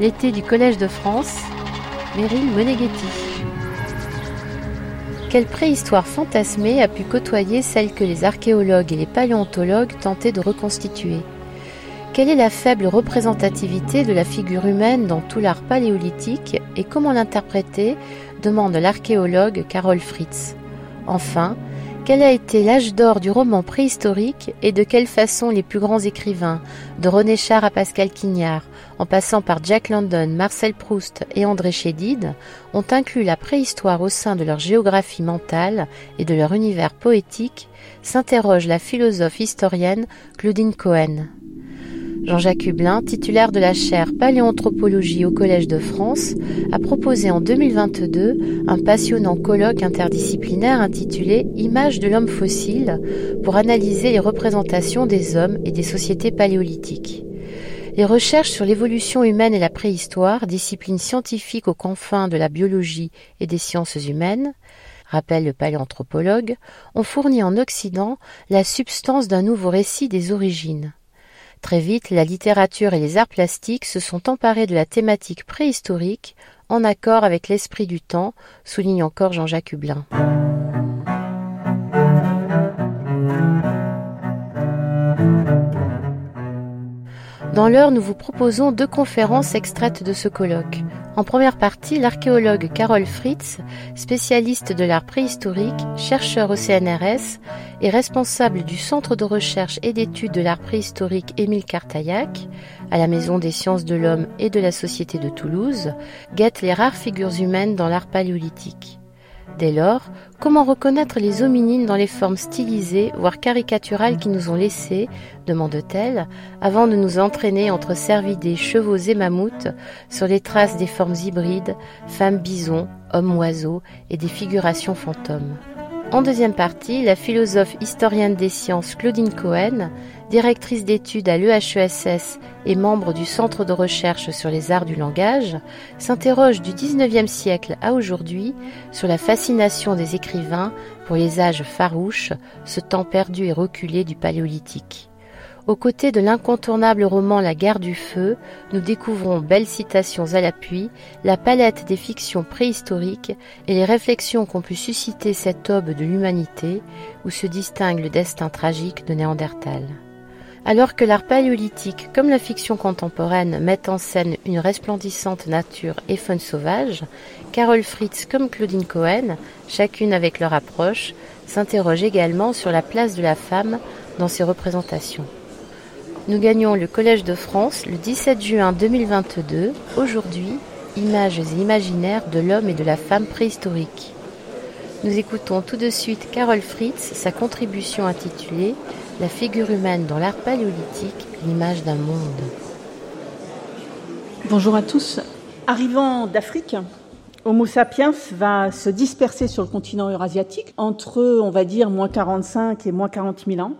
L'été du Collège de France, Meryl Moneghetti. Quelle préhistoire fantasmée a pu côtoyer celle que les archéologues et les paléontologues tentaient de reconstituer? Quelle est la faible représentativité de la figure humaine dans tout l'art paléolithique et comment l'interpréter? demande l'archéologue Carol Fritz. Enfin, quel a été l'âge d'or du roman préhistorique et de quelle façon les plus grands écrivains, de René Char à Pascal Quignard, en passant par Jack London, Marcel Proust et André Chédid, ont inclus la préhistoire au sein de leur géographie mentale et de leur univers poétique, s'interroge la philosophe historienne Claudine Cohen. Jean-Jacques Hublin, titulaire de la chaire Paléanthropologie au Collège de France, a proposé en 2022 un passionnant colloque interdisciplinaire intitulé Images de l'homme fossile pour analyser les représentations des hommes et des sociétés paléolithiques. Les recherches sur l'évolution humaine et la préhistoire, discipline scientifique aux confins de la biologie et des sciences humaines, rappelle le paléanthropologue, ont fourni en Occident la substance d'un nouveau récit des origines. Très vite, la littérature et les arts plastiques se sont emparés de la thématique préhistorique en accord avec l'esprit du temps, souligne encore Jean-Jacques Hublin. Dans l'heure, nous vous proposons deux conférences extraites de ce colloque. En première partie, l'archéologue Carole Fritz, spécialiste de l'art préhistorique, chercheur au CNRS et responsable du Centre de recherche et d'études de l'art préhistorique Émile Cartaillac, à la Maison des sciences de l'homme et de la Société de Toulouse, guette les rares figures humaines dans l'art paléolithique. Dès lors, comment reconnaître les hominines dans les formes stylisées, voire caricaturales qui nous ont laissées, demande-t-elle, avant de nous entraîner entre cervidés, chevaux et mammouths sur les traces des formes hybrides, femmes bison, hommes oiseaux et des figurations fantômes? En deuxième partie, la philosophe historienne des sciences Claudine Cohen, directrice d'études à l'EHESS et membre du Centre de recherche sur les arts du langage, s'interroge du XIXe siècle à aujourd'hui sur la fascination des écrivains pour les âges farouches, ce temps perdu et reculé du paléolithique. Aux côtés de l'incontournable roman La guerre du feu, nous découvrons belles citations à l'appui, la palette des fictions préhistoriques et les réflexions qu'ont pu susciter cette aube de l'humanité où se distingue le destin tragique de Néandertal. Alors que l'art paléolithique, comme la fiction contemporaine, met en scène une resplendissante nature et faune sauvage, Carol Fritz comme Claudine Cohen, chacune avec leur approche, s'interrogent également sur la place de la femme dans ces représentations. Nous gagnons le Collège de France le 17 juin 2022. Aujourd'hui, images et imaginaires de l'homme et de la femme préhistorique. Nous écoutons tout de suite Carole Fritz, sa contribution intitulée La figure humaine dans l'art paléolithique, l'image d'un monde. Bonjour à tous. Arrivant d'Afrique, Homo sapiens va se disperser sur le continent eurasiatique entre, on va dire, moins 45 et moins 40 000 ans.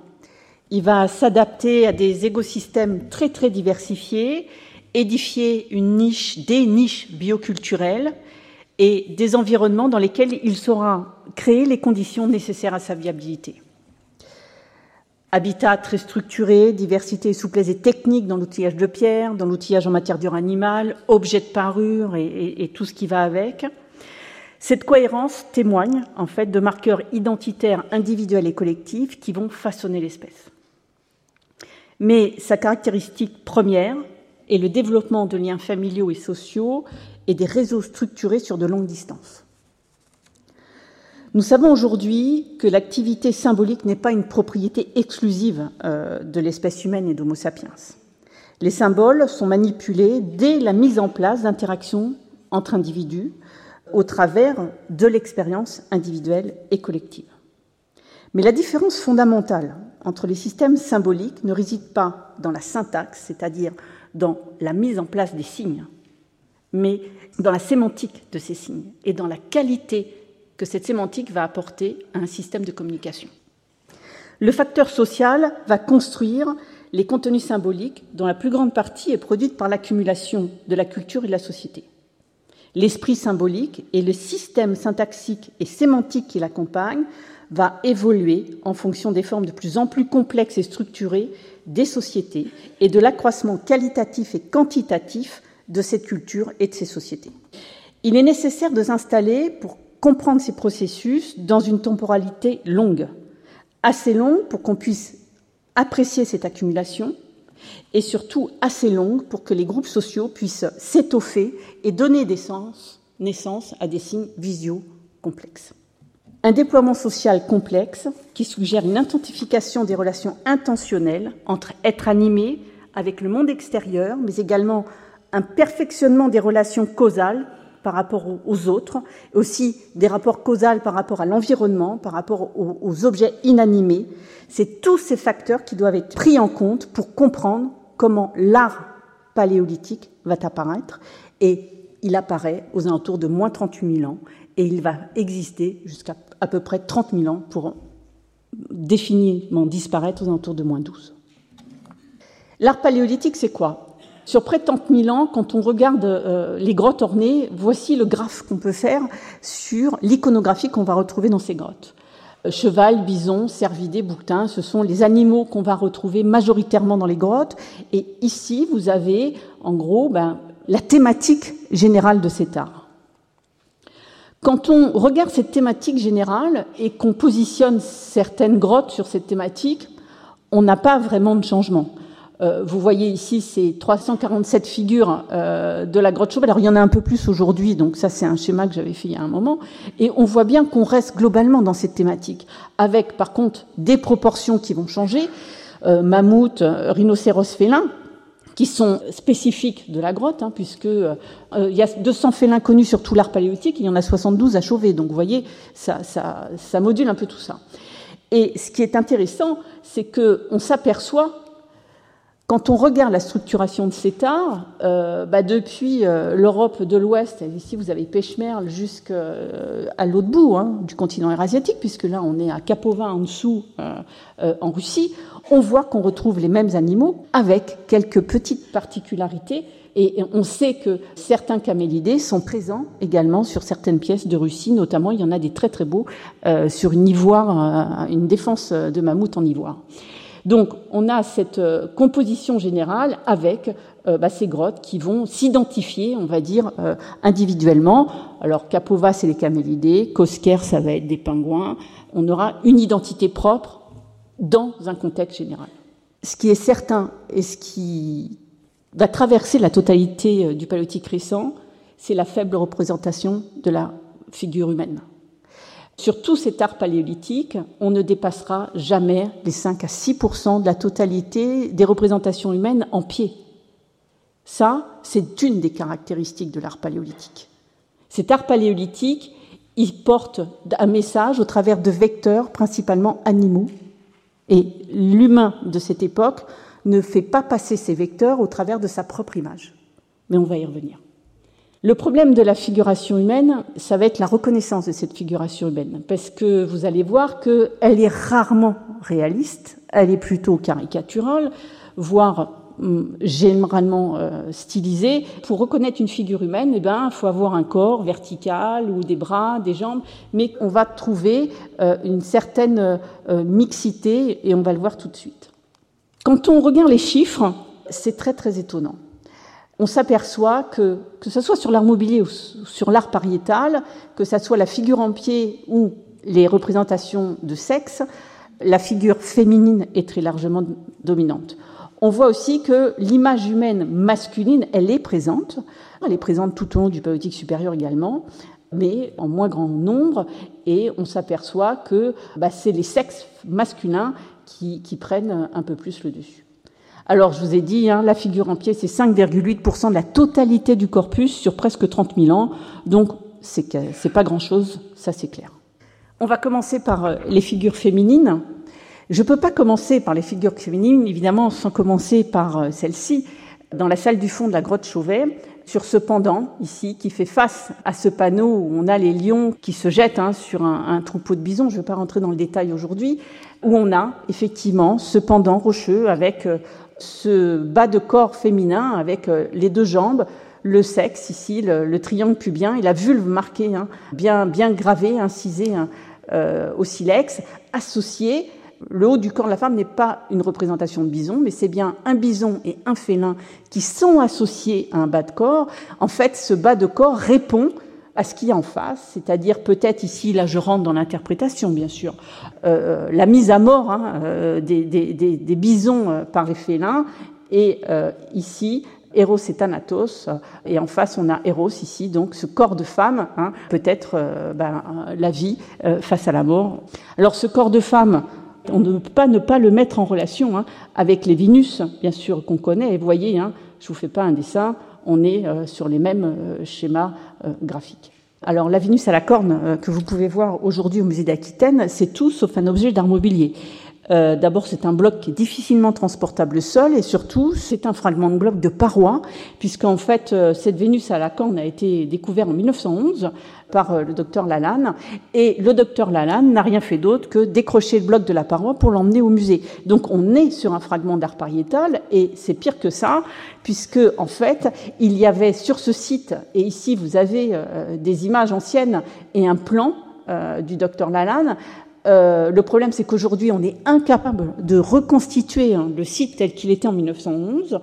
Il va s'adapter à des écosystèmes très très diversifiés, édifier une niche, des niches bioculturelles et des environnements dans lesquels il saura créer les conditions nécessaires à sa viabilité. Habitat très structuré, diversité, souplesse et technique dans l'outillage de pierre, dans l'outillage en matière dure animale, objets de parure et, et, tout ce qui va avec. Cette cohérence témoigne en fait de marqueurs identitaires individuels et collectifs qui vont façonner l'espèce mais sa caractéristique première est le développement de liens familiaux et sociaux et des réseaux structurés sur de longues distances. Nous savons aujourd'hui que l'activité symbolique n'est pas une propriété exclusive euh, de l'espèce humaine et d'Homo sapiens. Les symboles sont manipulés dès la mise en place d'interactions entre individus au travers de l'expérience individuelle et collective. Mais la différence fondamentale entre les systèmes symboliques ne réside pas dans la syntaxe, c'est-à-dire dans la mise en place des signes, mais dans la sémantique de ces signes et dans la qualité que cette sémantique va apporter à un système de communication. Le facteur social va construire les contenus symboliques dont la plus grande partie est produite par l'accumulation de la culture et de la société. L'esprit symbolique et le système syntaxique et sémantique qui l'accompagne va évoluer en fonction des formes de plus en plus complexes et structurées des sociétés et de l'accroissement qualitatif et quantitatif de cette culture et de ces sociétés. Il est nécessaire de s'installer pour comprendre ces processus dans une temporalité longue, assez longue pour qu'on puisse apprécier cette accumulation et surtout assez longue pour que les groupes sociaux puissent s'étoffer et donner naissance à des signes visio complexes. Un déploiement social complexe qui suggère une intensification des relations intentionnelles entre être animé avec le monde extérieur, mais également un perfectionnement des relations causales par rapport aux autres, aussi des rapports causaux par rapport à l'environnement, par rapport aux, objets inanimés. C'est tous ces facteurs qui doivent être pris en compte pour comprendre comment l'art paléolithique va apparaître. Et il apparaît aux alentours de moins 38 000 ans et il va exister jusqu'à à peu près 30 000 ans pour définitivement disparaître aux alentours de moins 12. L'art paléolithique, c'est quoi? Sur près de 30 000 ans, quand on regarde euh, les grottes ornées, voici le graphe qu'on peut faire sur l'iconographie qu'on va retrouver dans ces grottes. Euh, cheval, bison, cervidé, bouquetin, ce sont les animaux qu'on va retrouver majoritairement dans les grottes. Et ici, vous avez en gros ben, la thématique générale de cet art. Quand on regarde cette thématique générale et qu'on positionne certaines grottes sur cette thématique, on n'a pas vraiment de changement. Euh, vous voyez ici ces 347 figures euh, de la grotte Chauvet. Alors il y en a un peu plus aujourd'hui, donc ça c'est un schéma que j'avais fait il y a un moment. Et on voit bien qu'on reste globalement dans cette thématique, avec par contre des proportions qui vont changer. Euh, mammouth, rhinocéros félin, qui sont spécifiques de la grotte, hein, puisque il y a 200 félins connus sur tout l'art paléolithique, il y en a 72 à Chauvet. Donc vous voyez, ça, module un peu tout ça. Et ce qui est intéressant, c'est qu'on s'aperçoit quand on regarde la structuration de cet art, euh, bah depuis euh, l'Europe de l'Ouest, ici vous avez Pêche-Merle jusqu'à euh, l'autre bout hein, du continent eurasiatique, puisque là on est à Kapovin en dessous en Russie, on voit qu'on retrouve les mêmes animaux avec quelques petites particularités. Et on sait que certains camélidés sont présents également sur certaines pièces de Russie, notamment il y en a des très très beaux sur une ivoire, une défense de mammouth en ivoire. Donc on a cette euh, composition générale avec euh, bah, ces grottes qui vont s'identifier, on va dire, euh, individuellement. Alors Capova, c'est les camélidés, Kosker, ça va être des pingouins. On aura une identité propre dans un contexte général. Ce qui est certain et ce qui va traverser la totalité du paléolithique récent, c'est la faible représentation de la figure humaine. Sur tout cet art paléolithique, on ne dépassera jamais les 5 à 6 de la totalité des représentations humaines en pied. Ça, c'est une des caractéristiques de l'art paléolithique. Cet art paléolithique, il porte un message au travers de vecteurs principalement animaux. Et l'humain de cette époque ne fait pas passer ces vecteurs au travers de sa propre image. Mais on va y revenir. Le problème de la figuration humaine, ça va être la reconnaissance de cette figuration humaine, parce que vous allez voir qu'elle est rarement réaliste, elle est plutôt caricaturale, voire hum, généralement euh, stylisée. Pour reconnaître une figure humaine, eh ben, il faut avoir un corps vertical ou des bras, des jambes, mais on va trouver euh, une certaine euh, mixité et on va le voir tout de suite. Quand on regarde les chiffres, c'est très très étonnant on s'aperçoit que, que ce soit sur l'art mobilier ou sur l'art pariétal, que ce soit la figure en pied ou les représentations de sexe, la figure féminine est très largement dominante. On voit aussi que l'image humaine masculine, elle est présente. Elle est présente tout au long du paléolithique supérieur également, mais en moins grand nombre. Et on s'aperçoit que bah, c'est les sexes masculins qui, qui prennent un peu plus le dessus. Alors, je vous ai dit, hein, la figure en pied, c'est 5,8% de la totalité du corpus sur presque 30 000 ans. Donc, c'est pas grand-chose, ça c'est clair. On va commencer par euh, les figures féminines. Je ne peux pas commencer par les figures féminines, évidemment, sans commencer par euh, celle-ci. Dans la salle du fond de la grotte Chauvet, sur ce pendant ici, qui fait face à ce panneau où on a les lions qui se jettent hein, sur un, troupeau de bisons, je ne vais pas rentrer dans le détail aujourd'hui, où on a effectivement ce pendant rocheux avec euh, ce bas de corps féminin avec euh, les deux jambes le sexe ici, le, triangle pubien et la vulve marquée, hein, bien, bien gravée, incisée hein, euh, au silex, associée. Le haut du corps de la femme n'est pas une représentation de bison, mais c'est bien un bison et un félin qui sont associés à un bas de corps. En fait, ce bas de corps répond à ce qu'il y a en face, c'est-à-dire peut-être ici, là je rentre dans l'interprétation bien sûr, euh, la mise à mort hein, euh, des, des, bisons euh, par les félins, et ici Eros et Thanatos, et en face on a Eros ici, donc ce corps de femme, hein, peut-être ben, la vie face à la mort. Alors ce corps de femme, on ne peut pas ne pas le mettre en relation hein, avec les Vénus, bien sûr, qu'on connaît, et vous voyez, hein, je vous fais pas un dessin, on est sur les mêmes schémas graphiques. Alors la Vénus à la corne euh, que vous pouvez voir aujourd'hui au musée d'Aquitaine, c'est tout sauf un objet d'art mobilier. Euh, d'abord, c'est un bloc qui est difficilement transportable seul et surtout, c'est un fragment de bloc de paroi, puisqu'en fait, euh, cette Vénus à la corne a été découverte en 1911 par euh, le docteur Lalanne. Et le docteur Lalanne n'a rien fait d'autre que décrocher le bloc de la paroi pour l'emmener au musée. Donc on est sur un fragment d'art pariétal et c'est pire que ça, puisque en fait, il y avait sur ce site, et ici vous avez des images anciennes et un plan euh, du docteur Lalanne, le problème, c'est qu'aujourd'hui, on est incapable de reconstituer hein, le site tel qu'il était en 1911,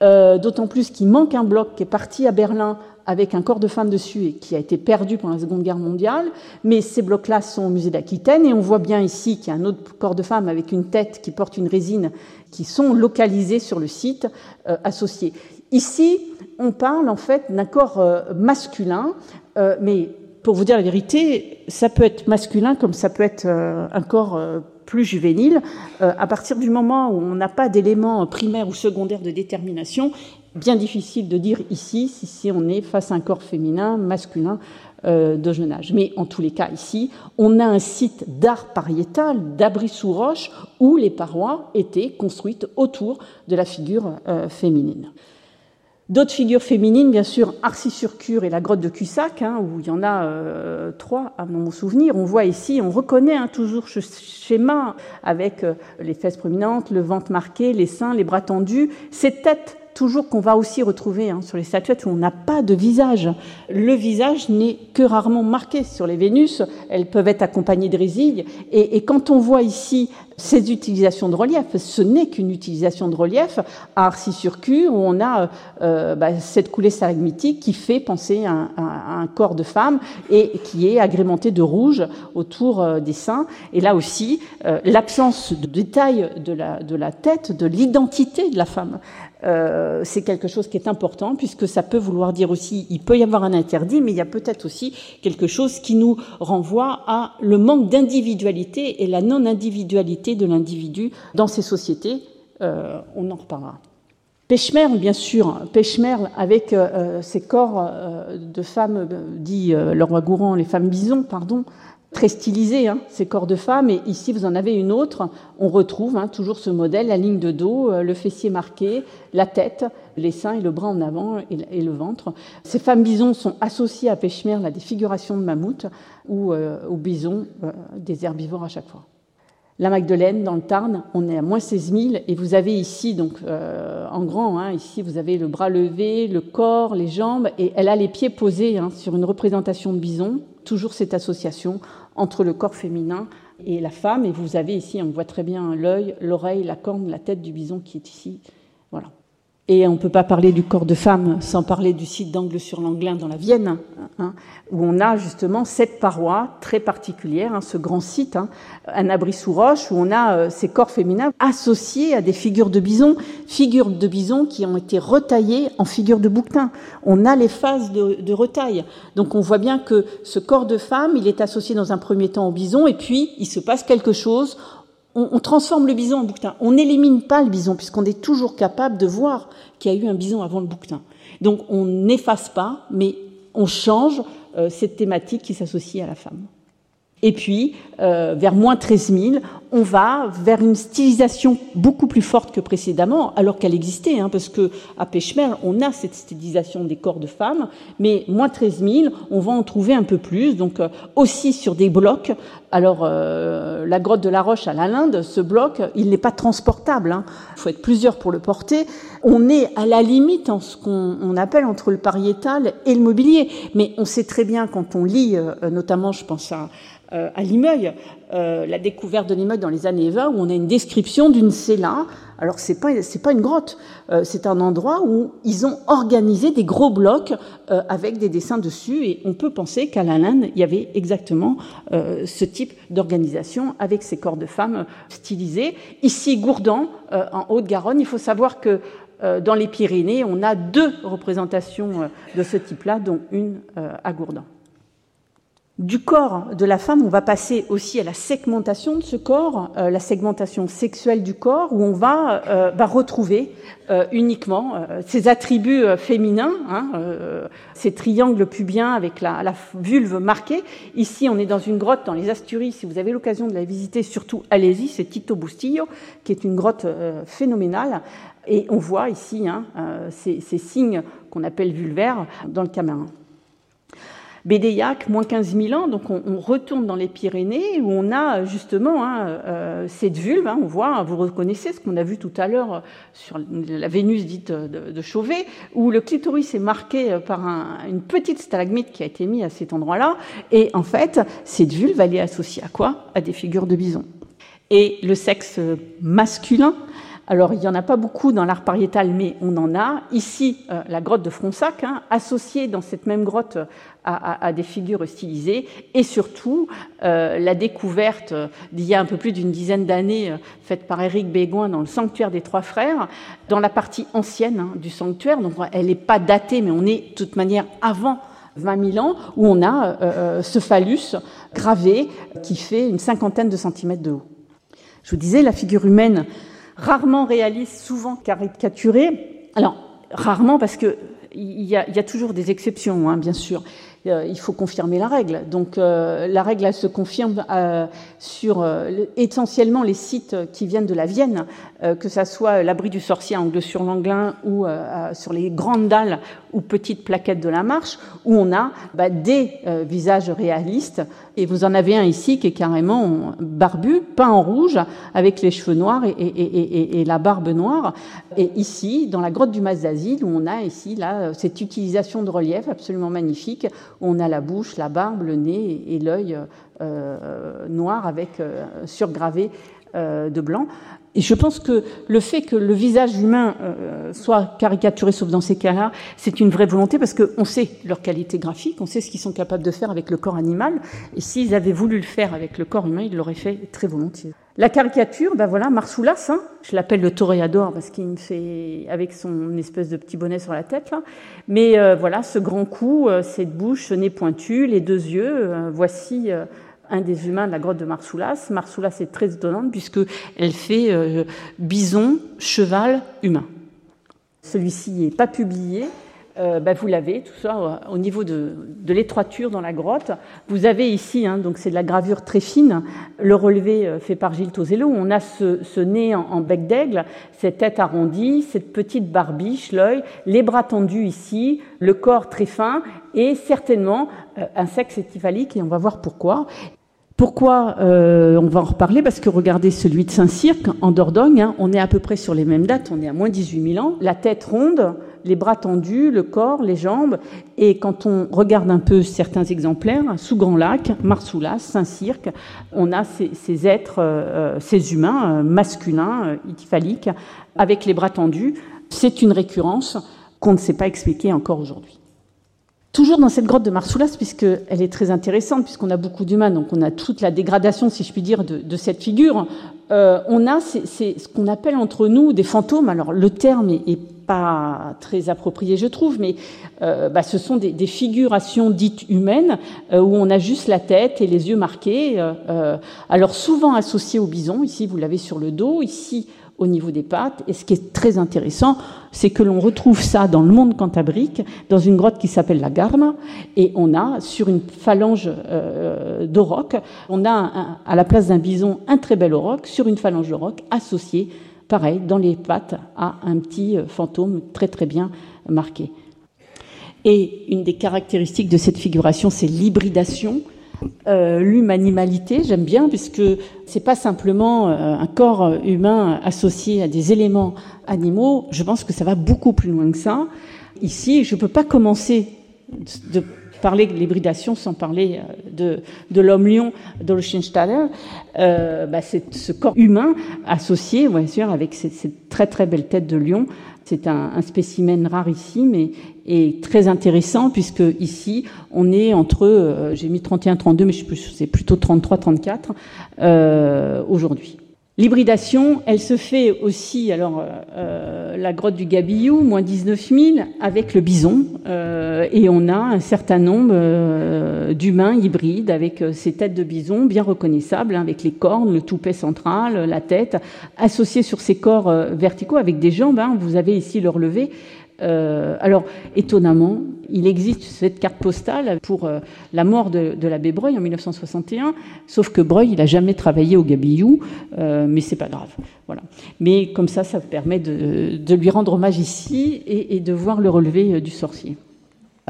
d'autant plus qu'il manque un bloc qui est parti à Berlin avec un corps de femme dessus et qui a été perdu pendant la Seconde Guerre mondiale. Mais ces blocs-là sont au musée d'Aquitaine et on voit bien ici qu'il y a un autre corps de femme avec une tête qui porte une résine qui sont localisés sur le site euh, associé. Ici, on parle en fait d'un corps euh, masculin, euh, mais pour vous dire la vérité, ça peut être masculin comme ça peut être un corps plus juvénile. à partir du moment où on n'a pas d'éléments primaires ou secondaires de détermination, bien difficile de dire ici si, on est face à un corps féminin, masculin euh, de jeune âge. Mais en tous les cas, ici, on a un site d'art pariétal, d'abri sous roche, où les parois étaient construites autour de la figure euh, féminine. D'autres figures féminines, bien sûr, Arcy-sur-Cure et la grotte de Cussac, hein, où il y en a euh, trois, à mon souvenir. On voit ici, on reconnaît hein, toujours ce schéma avec les fesses prominentes, le ventre marqué, les seins, les bras tendus, ces têtes toujours qu'on va aussi retrouver hein, sur les statuettes où on n'a pas de visage. Le visage n'est que rarement marqué sur les Vénus. Elles peuvent être accompagnées de résilles. Et, quand on voit ici ces utilisations de relief, ce n'est qu'une utilisation de relief à Arcy-sur-Cure où on a euh, bah, cette coulée stalagmitique qui fait penser à un, corps de femme et qui est agrémenté de rouge autour euh, des seins. Et là aussi, euh, l'absence de détail de la, de la tête, de l'identité de la femme. Euh, c'est quelque chose qui est important puisque ça peut vouloir dire aussi il peut y avoir un interdit, mais il y a peut-être aussi quelque chose qui nous renvoie à le manque d'individualité et la non-individualité de l'individu dans ces sociétés. Euh, on en reparlera. Pêchemerle, bien sûr, Pêchemerle avec euh, ces corps de femmes, dit le roi Gourand, les femmes bisons, pardon, très stylisé, hein, ces corps de femmes. Et ici, vous en avez une autre. On retrouve hein, toujours ce modèle, la ligne de dos, euh, le fessier marqué, la tête, les seins et le bras en avant et, le ventre. Ces femmes bisons sont associées à Pêchemerle à des figurations de mammouth ou euh, aux bisons euh, des herbivores à chaque fois. La Magdeleine, dans le Tarn, on est à moins 16 000 et vous avez ici, donc en grand, hein, ici vous avez le bras levé, le corps, les jambes et elle a les pieds posés sur une représentation de bison. Toujours cette association entre le corps féminin et la femme. Et vous avez ici, on voit très bien l'œil, l'oreille, la corne, la tête du bison qui est ici. Et on ne peut pas parler du corps de femme sans parler du site d'Angle sur l'Anglin dans la Vienne, hein, où on a justement cette paroi très particulière, hein, ce grand site, hein, un abri sous roche, où on a euh, ces corps féminins associés à des figures de bison, figures de bison qui ont été retaillées en figures de bouquetin. On a les phases de, de retaille. Donc on voit bien que ce corps de femme, il est associé dans un premier temps au bison, et puis il se passe quelque chose on, transforme le bison en bouquetin. On n'élimine pas le bison puisqu'on est toujours capable de voir qu'il y a eu un bison avant le bouquetin. Donc on n'efface pas, mais on change euh, cette thématique qui s'associe à la femme. Et puis, euh, vers moins 13 000, on va vers une stylisation beaucoup plus forte que précédemment, alors qu'elle existait, hein, parce que à Pêchemer, on a cette stylisation des corps de femmes, mais moins 13 000, on va en trouver un peu plus, donc euh, aussi sur des blocs. Alors, euh, la grotte de la Roche à la Linde, ce bloc, il n'est pas transportable. Hein. Il faut être plusieurs pour le porter. On est à la limite en ce qu'on appelle entre le pariétal et le mobilier. Mais on sait très bien quand on lit, euh, notamment, je pense à, à Limeuil, euh, la découverte de Limeuil dans les années 20, où on a une description d'une cella. Alors c'est pas c'est pas une grotte, euh, c'est un endroit où ils ont organisé des gros blocs avec des dessins dessus, et on peut penser qu'à la Linde il y avait exactement ce type d'organisation avec ces corps de femmes stylisés. Ici Gourdan, en Haute-Garonne, il faut savoir que dans les Pyrénées, on a deux représentations de ce type-là, dont une à Gourdan du corps de la femme, on va passer aussi à la segmentation de ce corps, euh, la segmentation sexuelle du corps, où on va, euh, retrouver euh, uniquement ces attributs féminins, hein, ces triangles pubiens avec la, la, vulve marquée. Ici, on est dans une grotte dans les Asturies. Si vous avez l'occasion de la visiter, surtout allez-y. C'est Tito Bustillo, qui est une grotte phénoménale. Et on voit ici hein, ces, ces signes qu'on appelle vulvaires dans le Cameroun. Bédéiac, moins 15 000 ans, donc on, retourne dans les Pyrénées où on a justement hein, euh, cette vulve, hein, on voit, vous reconnaissez ce qu'on a vu tout à l'heure sur la Vénus dite de, Chauvet, où le clitoris est marqué par une petite stalagmite qui a été mise à cet endroit-là, et en fait, cette vulve, elle est associée à quoi? À des figures de bison. Et le sexe masculin, alors, il n'y en a pas beaucoup dans l'art pariétal, mais on en a. Ici, euh, la grotte de Fronsac, hein, associée dans cette même grotte à, des figures stylisées, et surtout euh, la découverte d'il y a un peu plus d'une dizaine d'années, euh, faite par Éric Bégoin dans le sanctuaire des Trois Frères, dans la partie ancienne hein, du sanctuaire. Donc, elle n'est pas datée, mais on est de toute manière avant 20 000 ans, où on a ce phallus gravé qui fait une cinquantaine de centimètres de haut. Je vous disais, la figure humaine rarement réaliste, souvent caricaturé. Alors, rarement parce que il y, a, toujours des exceptions, hein, bien sûr. Euh, il faut confirmer la règle. Donc euh, la règle, elle se confirme euh, sur essentiellement les sites qui viennent de la Vienne, que ça soit l'abri du sorcier à Angle-sur-Langlin ou sur les grandes dalles ou petites plaquettes de la Marche, où on a bah, des visages réalistes. Et vous en avez un ici qui est carrément barbu, peint en rouge, avec les cheveux noirs et, la barbe noire. Et ici, dans la grotte du Mas d'Asile, où on a ici cette utilisation de relief absolument magnifique, on a la bouche, la barbe, le nez et, l'œil euh, noir avec euh, surgravé euh, de blanc. Et je pense que le fait que le visage humain soit caricaturé, sauf dans ces cas-là, c'est une vraie volonté parce qu'on sait leur qualité graphique, on sait ce qu'ils sont capables de faire avec le corps animal. Et s'ils avaient voulu le faire avec le corps humain, ils l'auraient fait très volontiers. La caricature, ben voilà, Marsoulas, hein, je l'appelle le toréador parce qu'il me fait avec son espèce de petit bonnet sur la tête. Mais euh, voilà, ce grand cou, euh, cette bouche, ce nez pointu, les deux yeux. Euh, voici un des humains de la grotte de Marsoulas. Marsoulas est très étonnante puisque elle fait bison, cheval, humain. Celui-ci n'est pas publié, euh, bah, vous l'avez, tout ça euh, au niveau de, l'étroiture dans la grotte. Vous avez ici, hein, donc c'est de la gravure très fine, le relevé euh, fait par Gilles Tosello. On a ce, nez en, bec d'aigle, cette tête arrondie, cette petite barbiche, l'œil, les bras tendus ici, le corps très fin et certainement un sexe étiphalique et on va voir pourquoi. Pourquoi On va en reparler? Parce que regardez celui de Saint-Cirque en Dordogne, hein, on est à peu près sur les mêmes dates, on est à moins 18 000 ans. La tête ronde, les bras tendus, le corps, les jambes. Et quand on regarde un peu certains exemplaires, sous Grand Lac, Marsoulas, Saint-Cirque, on a ces, êtres, euh, euh, ces humains euh, masculins, ityphaliques, avec les bras tendus. C'est une récurrence qu'on ne sait pas expliquer encore aujourd'hui. Toujours dans cette grotte de Marsoulas, puisqu'elle est très intéressante, puisqu'on a beaucoup d'humains, donc on a toute la dégradation, si je puis dire, de, cette figure, on a ce qu'on appelle entre nous des fantômes. Alors le terme est pas très approprié, je trouve, mais bah, ce sont des, figurations dites humaines où on a juste la tête et les yeux marqués. alors souvent associés au bison. Ici, vous l'avez sur le dos. Ici, au niveau des pattes. Et ce qui est très intéressant, c'est que l'on retrouve ça dans le monde cantabrique, dans une grotte qui s'appelle la Garma, et on a sur une phalange euh, d'auroch, on a à la place d'un bison un très bel auroch sur une phalange d'auroch associé, pareil, dans les pattes à un petit euh, fantôme très très bien marqué. Et une des caractéristiques de cette figuration, c'est l'hybridation. Euh, l'humanimalité, j'aime bien, puisque c'est pas simplement euh, un corps humain associé à des éléments animaux. Je pense que ça va beaucoup plus loin que ça. Ici, je peux pas commencer de parler de l'hybridation sans parler euh, de, de l'homme-lion d'Olschenstaller. Euh, bah, c'est ce corps humain associé, bien sûr, avec cette, très très belle tête de lion. C'est un, un spécimen rare ici, mais est très intéressant puisque ici on est entre, euh, j'ai mis 31-32, mais je c'est plutôt 33-34 euh, aujourd'hui. L'hybridation, elle se fait aussi, alors euh, la grotte du Gabillou, moins 19 000, avec le bison, et on a un certain nombre d'humains hybrides avec ces têtes de bison bien reconnaissables, hein, avec les cornes, le toupet central, la tête, associés sur ces corps verticaux avec des jambes. Hein, vous avez ici le relevé euh, alors, étonnamment, il existe cette carte postale pour euh, la mort de, l'abbé Breuil en 1961, sauf que Breuil, il n'a jamais travaillé au Gabillou, euh, mais c'est pas grave. Voilà. Mais comme ça, ça permet de, de lui rendre hommage ici et, et de voir le relevé euh, du sorcier.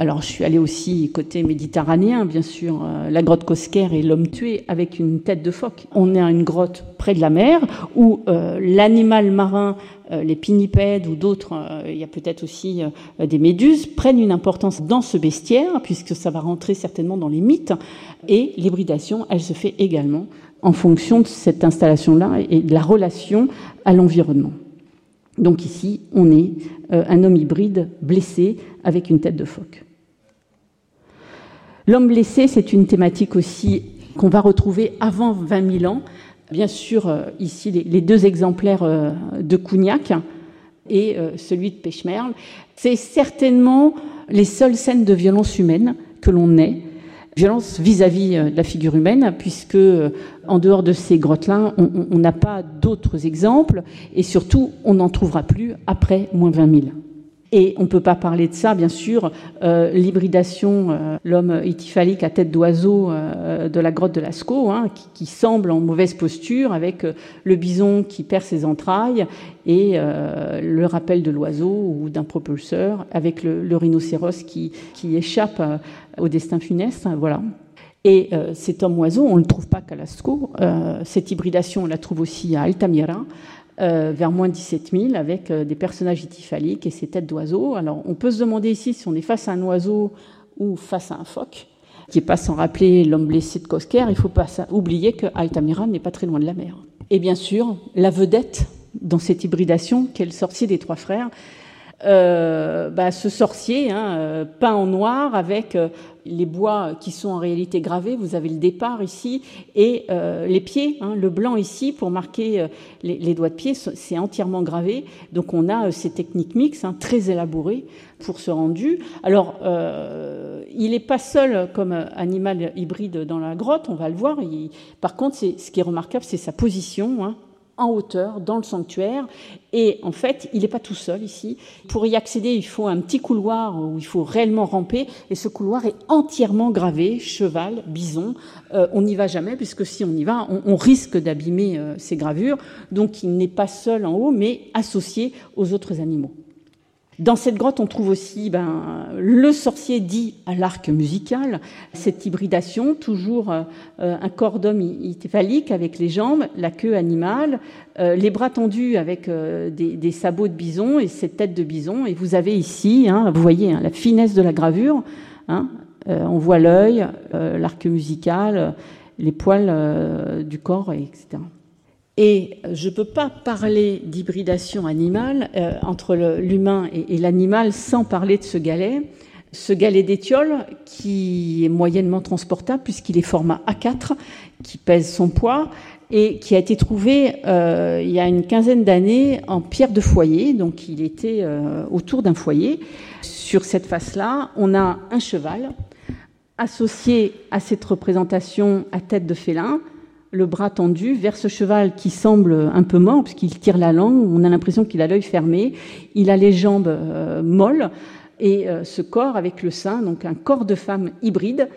Alors, je suis allée aussi côté méditerranéen, bien sûr, euh, la grotte Cosquer et l'homme tué avec une tête de phoque. On est à une grotte près de la mer où euh, l'animal marin, euh, les pinnipèdes ou d'autres, il y a peut-être aussi des méduses, prennent une importance dans ce bestiaire puisque ça va rentrer certainement dans les mythes. Et l'hybridation, elle se fait également en fonction de cette installation-là et de la relation à l'environnement. Donc ici, on est un homme hybride blessé avec une tête de phoque. L'homme blessé, c'est une thématique aussi qu'on va retrouver avant 20 000 ans. Bien sûr, euh, ici, les deux exemplaires euh, de Cougnac et euh, celui de Pechmerle. C'est certainement les seules scènes de violence humaine que l'on ait. Violence vis-à-vis de la figure humaine, puisque en dehors de ces grottes-là, on n'a pas d'autres exemples, et surtout, on n'en trouvera plus après moins 20 000. Et on ne peut pas parler de ça, bien sûr, euh, l'hybridation, euh, l'homme ityphalique à tête d'oiseau euh, de la grotte de Lascaux, hein, qui, semble en mauvaise posture, avec le bison qui perd ses entrailles et le rappel de l'oiseau ou d'un propulseur, avec le, rhinocéros qui, qui échappe au destin funeste. Voilà. Et cet homme oiseau, on ne le trouve pas qu'à Lascaux. cette hybridation, on la trouve aussi à Altamira. Euh, vers moins 17 000 avec euh, des personnages ityphaliques et ses têtes d'oiseaux. Alors on peut se demander ici si on est face à un oiseau ou face à un phoque, qui n'est pas sans rappeler l'homme blessé de Cosquer. Il ne faut pas oublier que Altamira n'est pas très loin de la mer. Et bien sûr, la vedette dans cette hybridation, qui est le sorcier des trois frères, euh, bah, ce sorcier hein, peint en noir avec les bois qui sont en réalité gravés. Vous avez le départ ici et euh, les pieds, hein, le blanc ici pour marquer les, les, doigts de pied, c'est entièrement gravé. Donc on a ces techniques mixtes hein, très élaborées pour ce rendu. Alors il n'est pas seul comme animal hybride dans la grotte, on va le voir. Par contre, ce qui est remarquable, c'est sa position. Hein, en hauteur dans le sanctuaire. Et en fait, il n'est pas tout seul ici. Pour y accéder, il faut un petit couloir où il faut réellement ramper. Et ce couloir est entièrement gravé, cheval, bison. Euh, on n'y va jamais, puisque si on y va, on, risque d'abîmer euh, ces gravures. Donc il n'est pas seul en haut, mais associé aux autres animaux. Dans cette grotte, on trouve aussi ben, le sorcier dit à l'arc musical, cette hybridation, toujours euh, un corps d'homme itéphalique avec les jambes, la queue animale, euh, les bras tendus avec euh, des, sabots de bison et cette tête de bison. Et vous avez ici, hein, vous voyez hein, la finesse de la gravure, hein, on voit l'œil, l'arc musical, les poils du corps, etc. Et je ne peux pas parler d'hybridation animale euh, entre l'humain et, l'animal sans parler de ce galet. Ce galet d'étiole qui est moyennement transportable puisqu'il est format A4, qui pèse son poids et qui a été trouvé euh, il y a une quinzaine d'années en pierre de foyer, donc il était euh, autour d'un foyer. Sur cette face-là, on a un cheval associé à cette représentation à tête de félin, le bras tendu vers ce cheval qui semble un peu mort puisqu'il tire la langue, on a l'impression qu'il a l'œil fermé, il a les jambes euh, molles et ce corps avec le sein, donc un corps de femme hybride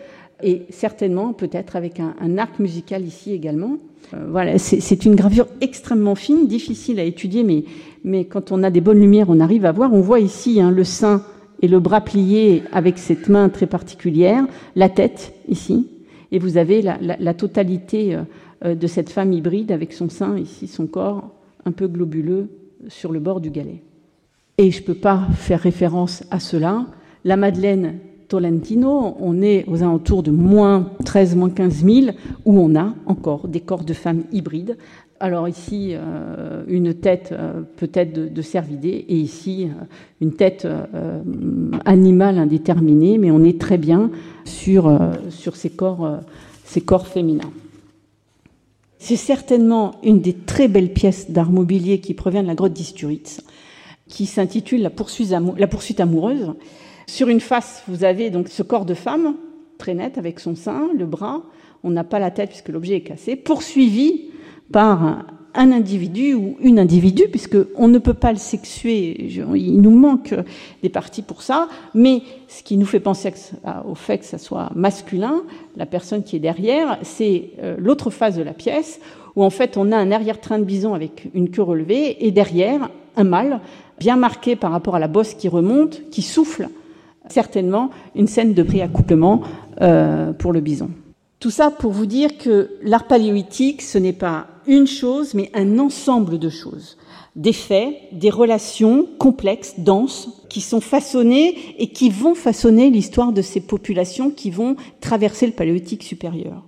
et certainement peut-être avec un, arc musical ici également. Euh, voilà, c'est une gravure extrêmement fine, difficile à étudier, mais, mais quand on a des bonnes lumières, on arrive à voir. On voit ici hein, le sein et le bras plié avec cette main très particulière, la tête ici, et vous avez la, totalité euh, euh, de cette femme hybride avec son sein ici, son corps un peu globuleux sur le bord du galet. Et je ne peux pas faire référence à cela. La Madeleine Tolentino, on est aux alentours de moins 13, moins 15 000, où on a encore des corps de femmes hybrides. Alors ici, euh, une tête euh, peut-être de, cervidé, et ici, euh, une tête animale indéterminée, mais on est très bien sur, sur ces, corps, ces corps féminins. C'est certainement une des très belles pièces d'art mobilier qui provient de la grotte d'Isturitz, qui s'intitule la poursuite amoureuse. Sur une face, vous avez donc ce corps de femme, très net, avec son sein, le bras. On n'a pas la tête puisque l'objet est cassé, poursuivi par un individu ou une individu, puisque on ne peut pas le sexuer, il nous manque des parties pour ça, mais ce qui nous fait penser au fait que ça soit masculin, la personne qui est derrière, c'est euh, l'autre face de la pièce, où en fait on a un arrière-train de bison avec une queue relevée, et derrière, un mâle, bien marqué par rapport à la bosse qui remonte, qui souffle, certainement une scène de préaccouplement euh, pour le bison. Tout ça pour vous dire que l'art paléolithique, ce n'est pas une chose, mais un ensemble de choses. Des faits, des relations complexes, denses, qui sont façonnées et qui vont façonner l'histoire de ces populations qui vont traverser le paléolithique supérieur.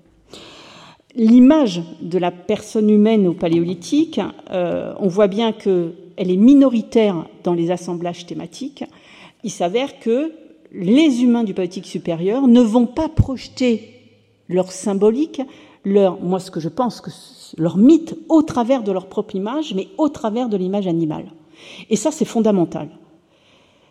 L'image de la personne humaine au paléolithique, euh, on voit bien qu'elle est minoritaire dans les assemblages thématiques. Il s'avère que les humains du politique supérieur ne vont pas projeter leur symbolique, leur, moi ce que je pense que leur mythe au travers de leur propre image, mais au travers de l'image animale. Et ça, c'est fondamental.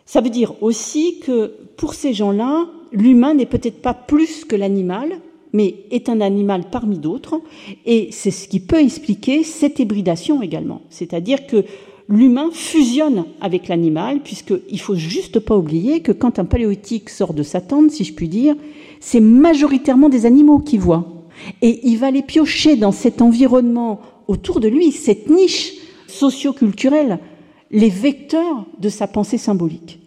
Ça veut dire aussi que pour ces gens-là, l'humain n'est peut-être pas plus que l'animal, mais est un animal parmi d'autres, et c'est ce qui peut expliquer cette hybridation également. C'est-à-dire que l'humain fusionne avec l'animal, puisqu'il faut juste pas oublier que quand un paléolithique sort de sa tente, si je puis dire, c'est majoritairement des animaux qu'il voit. Et il va les piocher dans cet environnement autour de lui, cette niche socioculturelle, les vecteurs de sa pensée symbolique.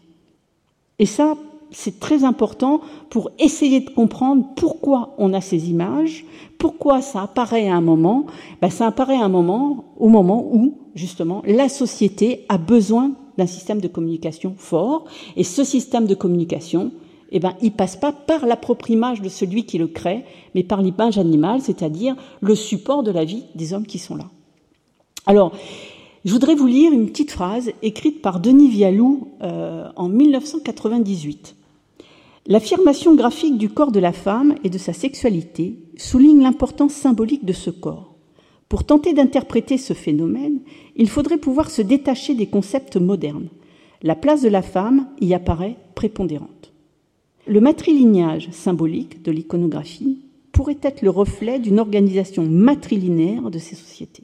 Et ça, c'est très important pour essayer de comprendre pourquoi on a ces images, pourquoi ça apparaît à un moment. Ben, ça apparaît à un moment, au moment où justement, la société a besoin d'un système de communication fort. Et ce système de communication, eh ben, il passe pas par la propre image de celui qui le crée, mais par l'image animale, c'est-à-dire le support de la vie des hommes qui sont là. Alors, je voudrais vous lire une petite phrase écrite par Denis Vialou euh, en 1998. L'affirmation graphique du corps de la femme et de sa sexualité souligne l'importance symbolique de ce corps. Pour tenter d'interpréter ce phénomène, il faudrait pouvoir se détacher des concepts modernes. La place de la femme y apparaît prépondérante. Le matrilignage symbolique de l'iconographie pourrait être le reflet d'une organisation matrilinéaire de ces sociétés.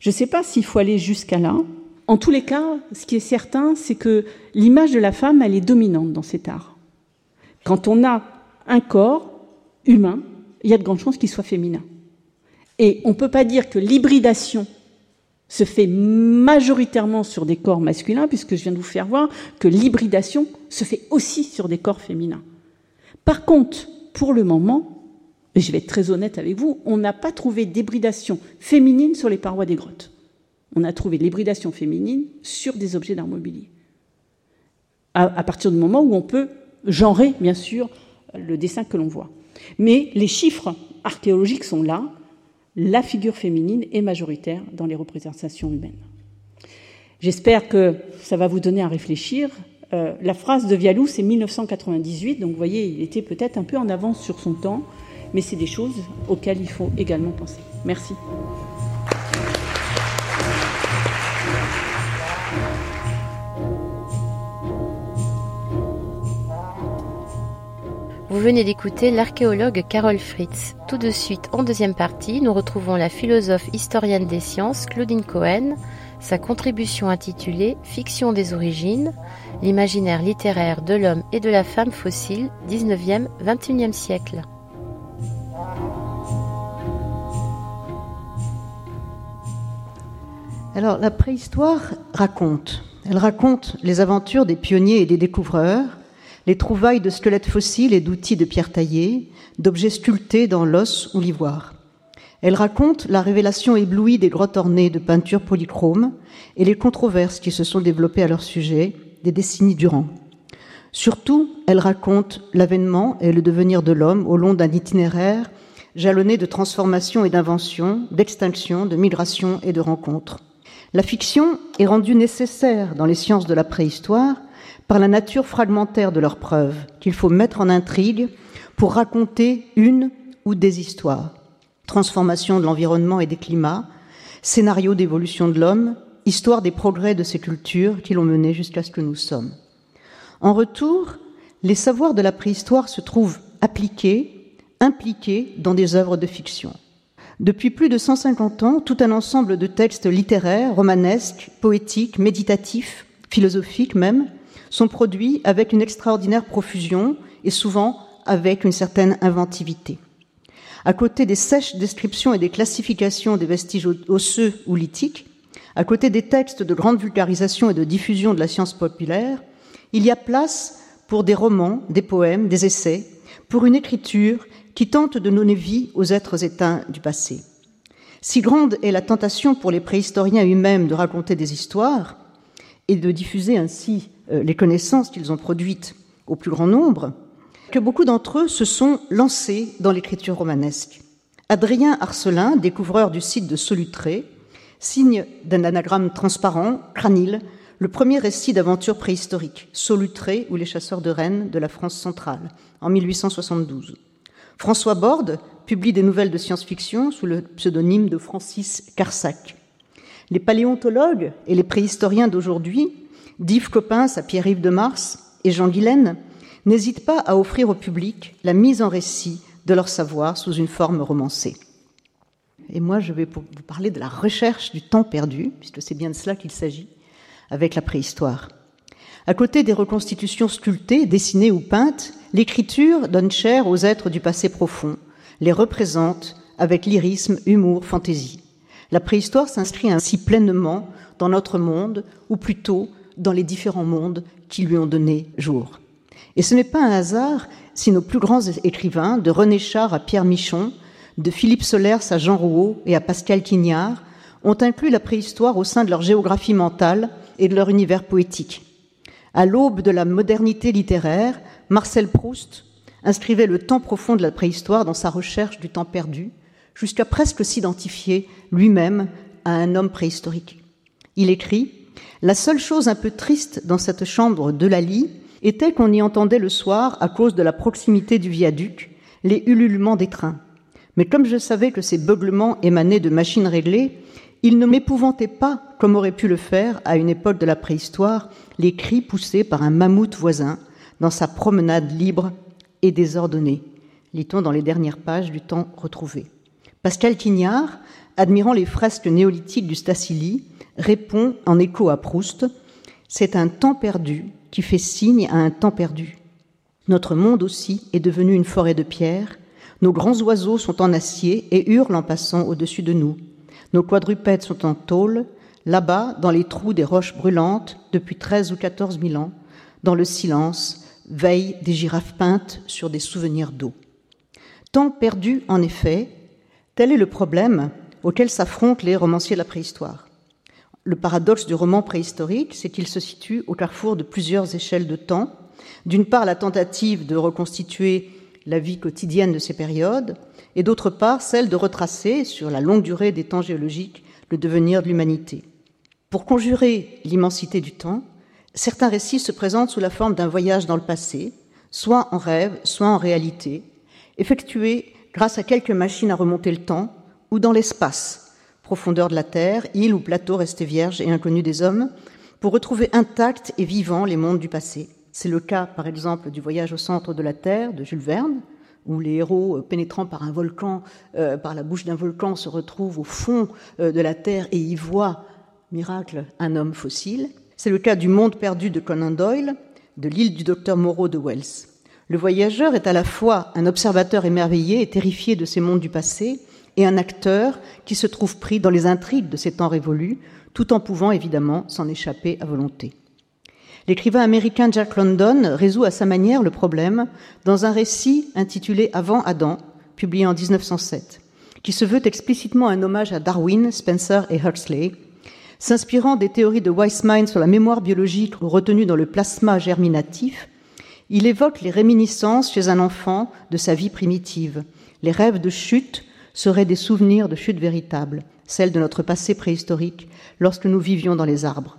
Je ne sais pas s'il faut aller jusqu'à là. En tous les cas, ce qui est certain, c'est que l'image de la femme, elle est dominante dans cet art. Quand on a un corps humain, il y a de grandes chances qu'il soit féminin. Et on ne peut pas dire que l'hybridation se fait majoritairement sur des corps masculins, puisque je viens de vous faire voir que l'hybridation se fait aussi sur des corps féminins. Par contre, pour le moment, et je vais être très honnête avec vous, on n'a pas trouvé d'hybridation féminine sur les parois des grottes. On a trouvé l'hybridation féminine sur des objets d'art mobilier. À, partir du moment où on peut genrer, bien sûr, le dessin que l'on voit. Mais les chiffres archéologiques sont là, la figure féminine est majoritaire dans les représentations humaines. J'espère que ça va vous donner à réfléchir. Euh, la phrase de Vialou, c'est 1998, donc vous voyez, il était peut-être un peu en avance sur son temps. mais c'est des choses auxquelles il faut également penser. Merci. Vous venez d'écouter l'archéologue Carole Fritz. Tout de suite, en deuxième partie, nous retrouvons la philosophe historienne des sciences Claudine Cohen, sa contribution intitulée Fiction des origines, l'imaginaire littéraire de l'homme et de la femme fossile, 19e-21e siècle. Alors, la préhistoire raconte. Elle raconte les aventures des pionniers et des découvreurs, les trouvailles de squelettes fossiles et d'outils de pierre taillée, d'objets sculptés dans l'os ou l'ivoire. Elle raconte la révélation éblouie des grottes ornées de peintures polychromes et les controverses qui se sont développées à leur sujet des décennies durant. Surtout, elle raconte l'avènement et le devenir de l'homme au long d'un itinéraire jalonné de transformations et d'inventions, d'extinctions, de migrations et de rencontres. La fiction est rendue nécessaire dans les sciences de la préhistoire par la nature fragmentaire de leurs preuves, qu'il faut mettre en intrigue pour raconter une ou des histoires. Transformation de l'environnement et des climats, scénario d'évolution de l'homme, histoire des progrès de ces cultures qui l'ont mené jusqu'à ce que nous sommes. En retour, les savoirs de la préhistoire se trouvent appliqués, impliqués dans des œuvres de fiction. Depuis plus de 150 ans, tout un ensemble de textes littéraires, romanesques, poétiques, méditatifs, philosophiques même, sont produits avec une extraordinaire profusion et souvent avec une certaine inventivité. À côté des sèches descriptions et des classifications des vestiges osseux ou lithiques, à côté des textes de grande vulgarisation et de diffusion de la science populaire, il y a place pour des romans, des poèmes, des essais, pour une écriture qui tente de donner vie aux êtres éteints du passé. Si grande est la tentation pour les préhistoriens eux-mêmes de raconter des histoires et de diffuser ainsi les connaissances qu'ils ont produites au plus grand nombre, que beaucoup d'entre eux se sont lancés dans l'écriture romanesque. Adrien Arcelin, découvreur du site de Solutré, signe d'un anagramme transparent, cranil, le premier récit d'aventure préhistorique, Solutré ou les chasseurs de rennes de la France centrale, en 1872. François Borde publie des nouvelles de science-fiction sous le pseudonyme de Francis Carsac. Les paléontologues et les préhistoriens d'aujourd'hui d'Yves Coppens à Pierre-Yves de Mars et Jean Guilaine n'hésitent pas à offrir au public la mise en récit de leur savoir sous une forme romancée. Et moi, je vais vous parler de la recherche du temps perdu, puisque c'est bien de cela qu'il s'agit, avec la préhistoire. À côté des reconstitutions sculptées, dessinées ou peintes, l'écriture donne chair aux êtres du passé profond, les représente avec lyrisme, humour, fantaisie. La préhistoire s'inscrit ainsi pleinement dans notre monde, ou plutôt dans les différents mondes qui lui ont donné jour. Et ce n'est pas un hasard si nos plus grands écrivains, de René Char à Pierre Michon, de Philippe Solers à Jean Rouault et à Pascal Quignard, ont inclus la préhistoire au sein de leur géographie mentale et de leur univers poétique. À l'aube de la modernité littéraire, Marcel Proust inscrivait le temps profond de la préhistoire dans sa recherche du temps perdu, jusqu'à presque s'identifier lui-même à un homme préhistorique. Il écrit la seule chose un peu triste dans cette chambre de la lit était qu'on y entendait le soir, à cause de la proximité du viaduc, les ululements des trains. Mais comme je savais que ces beuglements émanaient de machines réglées, il ne m'épouvantait pas, comme aurait pu le faire à une époque de la préhistoire, les cris poussés par un mammouth voisin dans sa promenade libre et désordonnée, lit-on dans les dernières pages du temps retrouvé. Pascal Quignard, admirant les fresques néolithiques du Stacili, répond en écho à Proust C'est un temps perdu qui fait signe à un temps perdu. Notre monde aussi est devenu une forêt de pierres. Nos grands oiseaux sont en acier et hurlent en passant au-dessus de nous. Nos quadrupèdes sont en tôle, là-bas, dans les trous des roches brûlantes, depuis treize ou quatorze mille ans, dans le silence, veillent des girafes peintes sur des souvenirs d'eau. Temps perdu, en effet, tel est le problème auquel s'affrontent les romanciers de la préhistoire. Le paradoxe du roman préhistorique, c'est qu'il se situe au carrefour de plusieurs échelles de temps. D'une part, la tentative de reconstituer la vie quotidienne de ces périodes, et d'autre part, celle de retracer, sur la longue durée des temps géologiques, le devenir de l'humanité. Pour conjurer l'immensité du temps, certains récits se présentent sous la forme d'un voyage dans le passé, soit en rêve, soit en réalité, effectué grâce à quelques machines à remonter le temps, ou dans l'espace, profondeur de la Terre, île ou plateau restés vierges et inconnus des hommes, pour retrouver intacts et vivants les mondes du passé. C'est le cas, par exemple, du voyage au centre de la Terre de Jules Verne, où les héros, euh, pénétrant euh, par la bouche d'un volcan, se retrouvent au fond euh, de la Terre et y voient, miracle, un homme fossile. C'est le cas du monde perdu de Conan Doyle, de l'île du docteur Moreau de Wells. Le voyageur est à la fois un observateur émerveillé et terrifié de ces mondes du passé, et un acteur qui se trouve pris dans les intrigues de ces temps révolus, tout en pouvant évidemment s'en échapper à volonté. L'écrivain américain Jack London résout à sa manière le problème dans un récit intitulé Avant Adam, publié en 1907, qui se veut explicitement un hommage à Darwin, Spencer et Huxley, s'inspirant des théories de Weissman sur la mémoire biologique retenue dans le plasma germinatif. Il évoque les réminiscences chez un enfant de sa vie primitive. Les rêves de chute seraient des souvenirs de chute véritable, celles de notre passé préhistorique, lorsque nous vivions dans les arbres.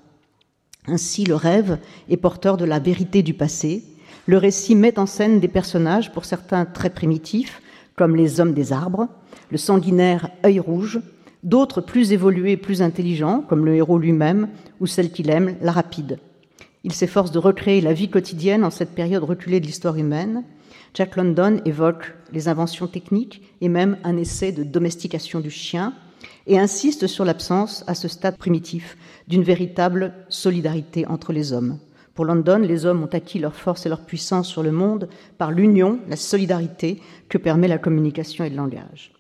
Ainsi, le rêve est porteur de la vérité du passé. Le récit met en scène des personnages, pour certains très primitifs, comme les hommes des arbres, le sanguinaire œil rouge, d'autres plus évolués et plus intelligents, comme le héros lui-même ou celle qu'il aime, la rapide. Il s'efforce de recréer la vie quotidienne en cette période reculée de l'histoire humaine. Jack London évoque les inventions techniques et même un essai de domestication du chien, et insiste sur l'absence, à ce stade primitif, d'une véritable solidarité entre les hommes. Pour London, les hommes ont acquis leur force et leur puissance sur le monde par l'union, la solidarité que permet la communication et le langage.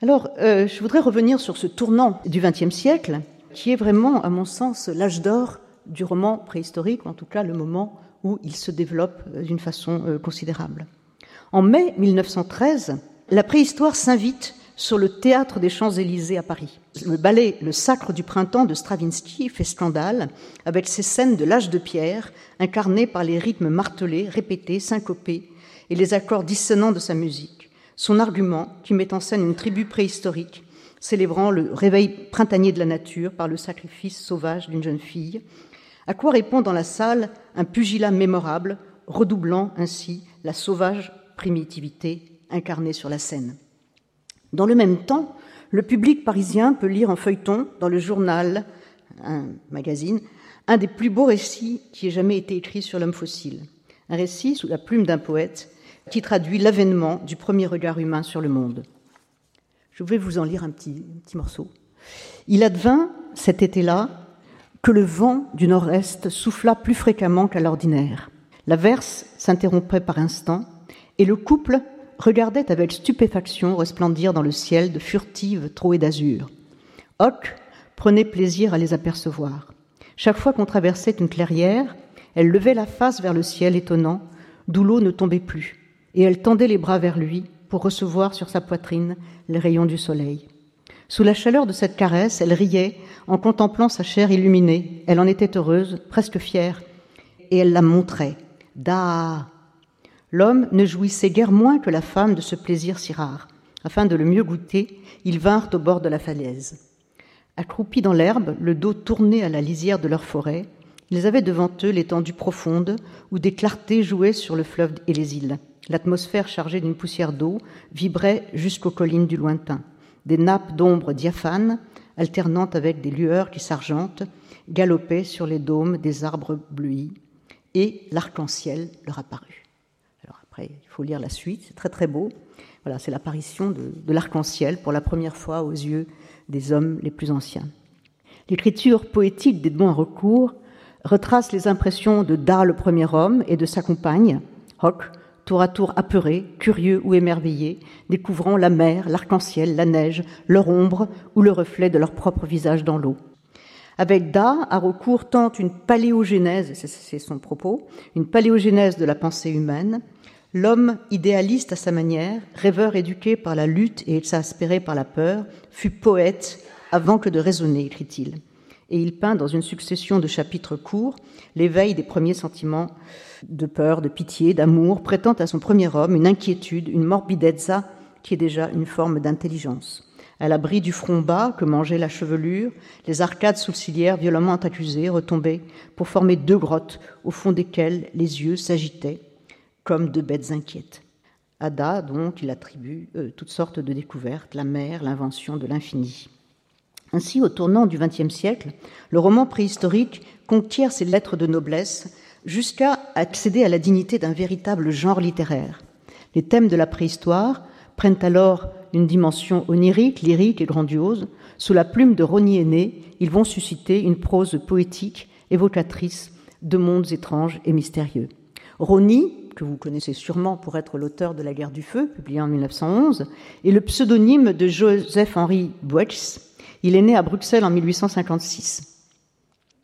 Alors, euh, je voudrais revenir sur ce tournant du XXe siècle, qui est vraiment, à mon sens, l'âge d'or du roman préhistorique, en tout cas le moment où il se développe euh, d'une façon euh, considérable. En mai 1913, la préhistoire s'invite sur le théâtre des Champs-Élysées à Paris. Le ballet Le Sacre du Printemps de Stravinsky fait scandale avec ses scènes de l'âge de pierre incarnées par les rythmes martelés, répétés, syncopés et les accords dissonants de sa musique. Son argument, qui met en scène une tribu préhistorique célébrant le réveil printanier de la nature par le sacrifice sauvage d'une jeune fille, à quoi répond dans la salle un pugilat mémorable, redoublant ainsi la sauvage primitivité incarnée sur la scène. Dans le même temps, le public parisien peut lire en feuilleton dans le journal, un magazine, un des plus beaux récits qui ait jamais été écrit sur l'homme fossile. Un récit sous la plume d'un poète qui traduit l'avènement du premier regard humain sur le monde. Je vais vous en lire un petit, petit morceau. Il advint, cet été-là, que le vent du nord-est souffla plus fréquemment qu'à l'ordinaire. La verse s'interrompait par instants, et le couple regardait avec stupéfaction resplendir dans le ciel de furtives trouées d'azur. Hoc prenait plaisir à les apercevoir. Chaque fois qu'on traversait une clairière, elle levait la face vers le ciel étonnant, d'où l'eau ne tombait plus, et elle tendait les bras vers lui pour recevoir sur sa poitrine les rayons du soleil. Sous la chaleur de cette caresse, elle riait en contemplant sa chair illuminée. Elle en était heureuse, presque fière, et elle la montrait. Da L'homme ne jouissait guère moins que la femme de ce plaisir si rare. Afin de le mieux goûter, ils vinrent au bord de la falaise. Accroupis dans l'herbe, le dos tourné à la lisière de leur forêt, ils avaient devant eux l'étendue profonde où des clartés jouaient sur le fleuve et les îles. L'atmosphère chargée d'une poussière d'eau vibrait jusqu'aux collines du lointain. Des nappes d'ombre diaphanes, alternant avec des lueurs qui s'argentent, galopaient sur les dômes des arbres bleuis, et l'arc-en-ciel leur apparut il faut lire la suite, c'est très très beau. Voilà, c'est l'apparition de, l'arc-en-ciel pour la première fois aux yeux des hommes les plus anciens. L'écriture poétique d'Edmond Recourt retrace les impressions de Da, le premier homme, et de sa compagne, Hoc, tour à tour apeurés, curieux ou émerveillés, découvrant la mer, l'arc-en-ciel, la neige, leur ombre ou le reflet de leur propre visage dans l'eau. Avec Da, Haraucourt tente une paléogénèse, c'est son propos, une paléogénèse de la pensée humaine, L'homme, idéaliste à sa manière, rêveur éduqué par la lutte et exaspéré par la peur, fut poète avant que de raisonner, écrit-il. Et il peint dans une succession de chapitres courts l'éveil des premiers sentiments de peur, de pitié, d'amour, prêtant à son premier homme une inquiétude, une morbidezza qui est déjà une forme d'intelligence. À l'abri du front bas que mangeait la chevelure, les arcades sourcilières violemment accusées retombaient pour former deux grottes au fond desquelles les yeux s'agitaient comme deux bêtes inquiètes. Ada, donc, il attribue euh, toutes sortes de découvertes, la mer, l'invention de l'infini. Ainsi, au tournant du XXe siècle, le roman préhistorique conquiert ses lettres de noblesse jusqu'à accéder à la dignité d'un véritable genre littéraire. Les thèmes de la préhistoire prennent alors une dimension onirique, lyrique et grandiose. Sous la plume de Rony Aîné, ils vont susciter une prose poétique, évocatrice de mondes étranges et mystérieux. Rony, que vous connaissez sûrement pour être l'auteur de La guerre du feu, publié en 1911, est le pseudonyme de Joseph-Henri Boex. Il est né à Bruxelles en 1856.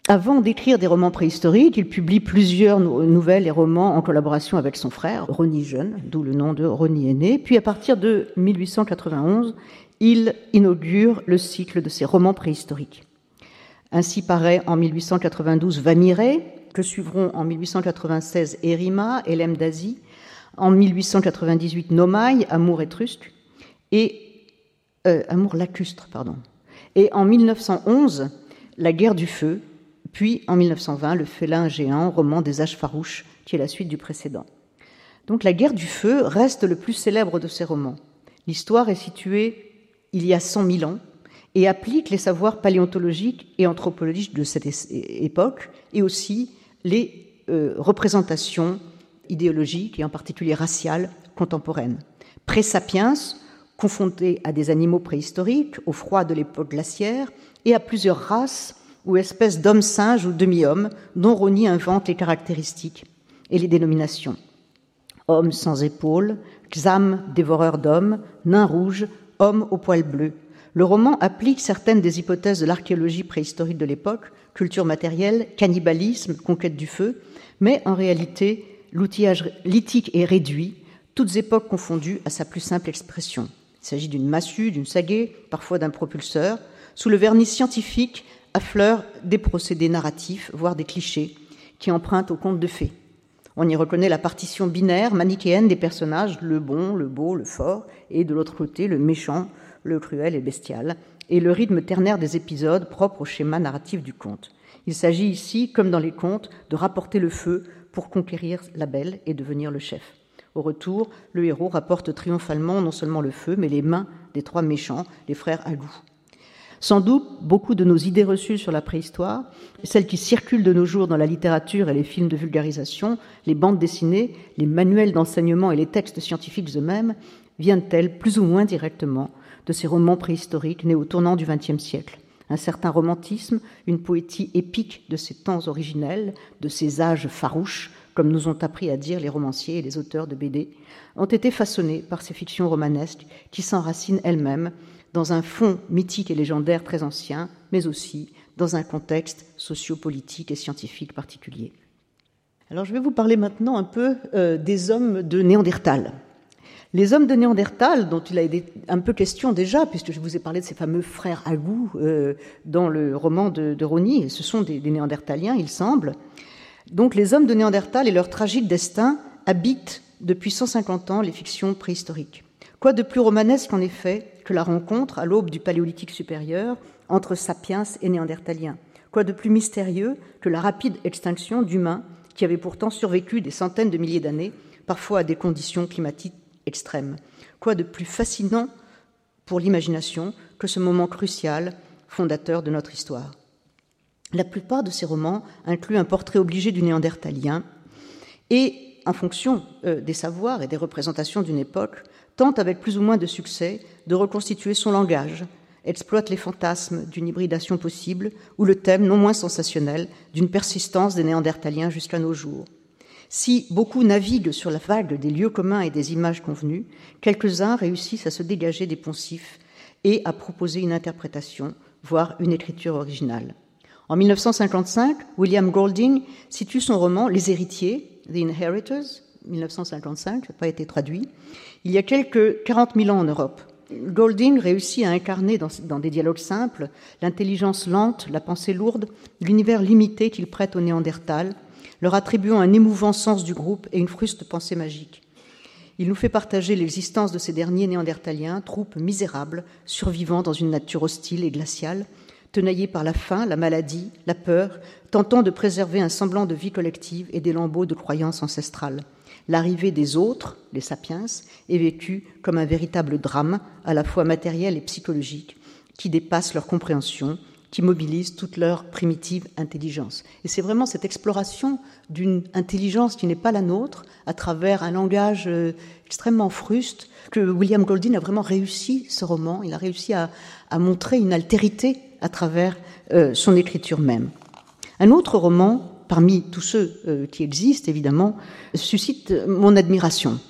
Avant d'écrire des romans préhistoriques, il publie plusieurs nouvelles et romans en collaboration avec son frère, Rony Jeune, d'où le nom de Rony aîné. Puis à partir de 1891, il inaugure le cycle de ses romans préhistoriques. Ainsi paraît en 1892 Vamiré, que suivront en 1896 Erima, Elem d'Asie, en 1898 Nomaï, Amour étrusque, et euh, Amour lacustre, pardon. Et en 1911, La guerre du feu, puis en 1920, Le félin géant, roman des âges farouches, qui est la suite du précédent. Donc La guerre du feu reste le plus célèbre de ces romans. L'histoire est située il y a 100 000 ans et applique les savoirs paléontologiques et anthropologiques de cette époque et aussi les euh, représentations idéologiques et en particulier raciales contemporaines. Pré-sapiens, confrontés à des animaux préhistoriques, au froid de l'époque glaciaire, et à plusieurs races ou espèces d'hommes-singes ou demi-hommes dont Rony invente les caractéristiques et les dénominations. Homme sans épaules, Xam, dévoreur d'hommes, nain rouge, homme au poil bleu. Le roman applique certaines des hypothèses de l'archéologie préhistorique de l'époque, culture matérielle, cannibalisme, conquête du feu, mais en réalité, l'outillage lithique est réduit, toutes époques confondues à sa plus simple expression. Il s'agit d'une massue, d'une sagaie, parfois d'un propulseur. Sous le vernis scientifique affleurent des procédés narratifs, voire des clichés, qui empruntent au conte de fées. On y reconnaît la partition binaire, manichéenne des personnages, le bon, le beau, le fort, et de l'autre côté, le méchant, le cruel et bestial, et le rythme ternaire des épisodes propre au schéma narratif du conte. Il s'agit ici, comme dans les contes, de rapporter le feu pour conquérir la belle et devenir le chef. Au retour, le héros rapporte triomphalement non seulement le feu, mais les mains des trois méchants, les frères Agou. Sans doute, beaucoup de nos idées reçues sur la préhistoire, celles qui circulent de nos jours dans la littérature et les films de vulgarisation, les bandes dessinées, les manuels d'enseignement et les textes scientifiques eux-mêmes, viennent-elles plus ou moins directement de ces romans préhistoriques nés au tournant du XXe siècle? Un certain romantisme, une poétie épique de ces temps originels, de ces âges farouches, comme nous ont appris à dire les romanciers et les auteurs de BD, ont été façonnés par ces fictions romanesques qui s'enracinent elles-mêmes dans un fond mythique et légendaire très ancien, mais aussi dans un contexte sociopolitique et scientifique particulier. Alors je vais vous parler maintenant un peu euh, des hommes de Néandertal. Les hommes de Néandertal, dont il a été un peu question déjà, puisque je vous ai parlé de ces fameux frères Agou euh, dans le roman de, de Rony, ce sont des, Néandertaliens, il semble. Donc les hommes de Néandertal et leur tragique destin habitent depuis 150 ans les fictions préhistoriques. Quoi de plus romanesque en effet que la rencontre à l'aube du Paléolithique supérieur entre sapiens et néandertaliens? Quoi de plus mystérieux que la rapide extinction d'humains qui avaient pourtant survécu des centaines de milliers d'années, parfois à des conditions climatiques extrême. Quoi de plus fascinant pour l'imagination que ce moment crucial, fondateur de notre histoire? La plupart de ces romans incluent un portrait obligé du néandertalien et, en fonction euh, des savoirs et des représentations d'une époque, tentent avec plus ou moins de succès de reconstituer son langage, exploitent les fantasmes d'une hybridation possible ou le thème non moins sensationnel d'une persistance des néandertaliens jusqu'à nos jours. Si beaucoup naviguent sur la vague des lieux communs et des images convenues, quelques-uns réussissent à se dégager des poncifs et à proposer une interprétation, voire une écriture originale. En 1955, William Golding situe son roman Les héritiers, The Inheritors, 1955, ça n'a pas été traduit, il y a quelques 40 000 ans en Europe. Golding réussit à incarner dans, des dialogues simples l'intelligence lente, la pensée lourde, l'univers limité qu'il prête au Néandertal, leur attribuant un émouvant sens du groupe et une fruste pensée magique. Il nous fait partager l'existence de ces derniers néandertaliens, troupes misérables, survivant dans une nature hostile et glaciale, tenaillés par la faim, la maladie, la peur, tentant de préserver un semblant de vie collective et des lambeaux de croyances ancestrales. L'arrivée des autres, les sapiens, est vécue comme un véritable drame, à la fois matériel et psychologique, qui dépasse leur compréhension, qui mobilise toute leur primitive intelligence. Et c'est vraiment cette exploration d'une intelligence qui n'est pas la nôtre, à travers un langage euh, extrêmement fruste, que William Golding a vraiment réussi ce roman. Il a réussi à, montrer une altérité à travers euh, son écriture même. Un autre roman parmi tous ceux euh, qui existent, évidemment, suscite mon admiration.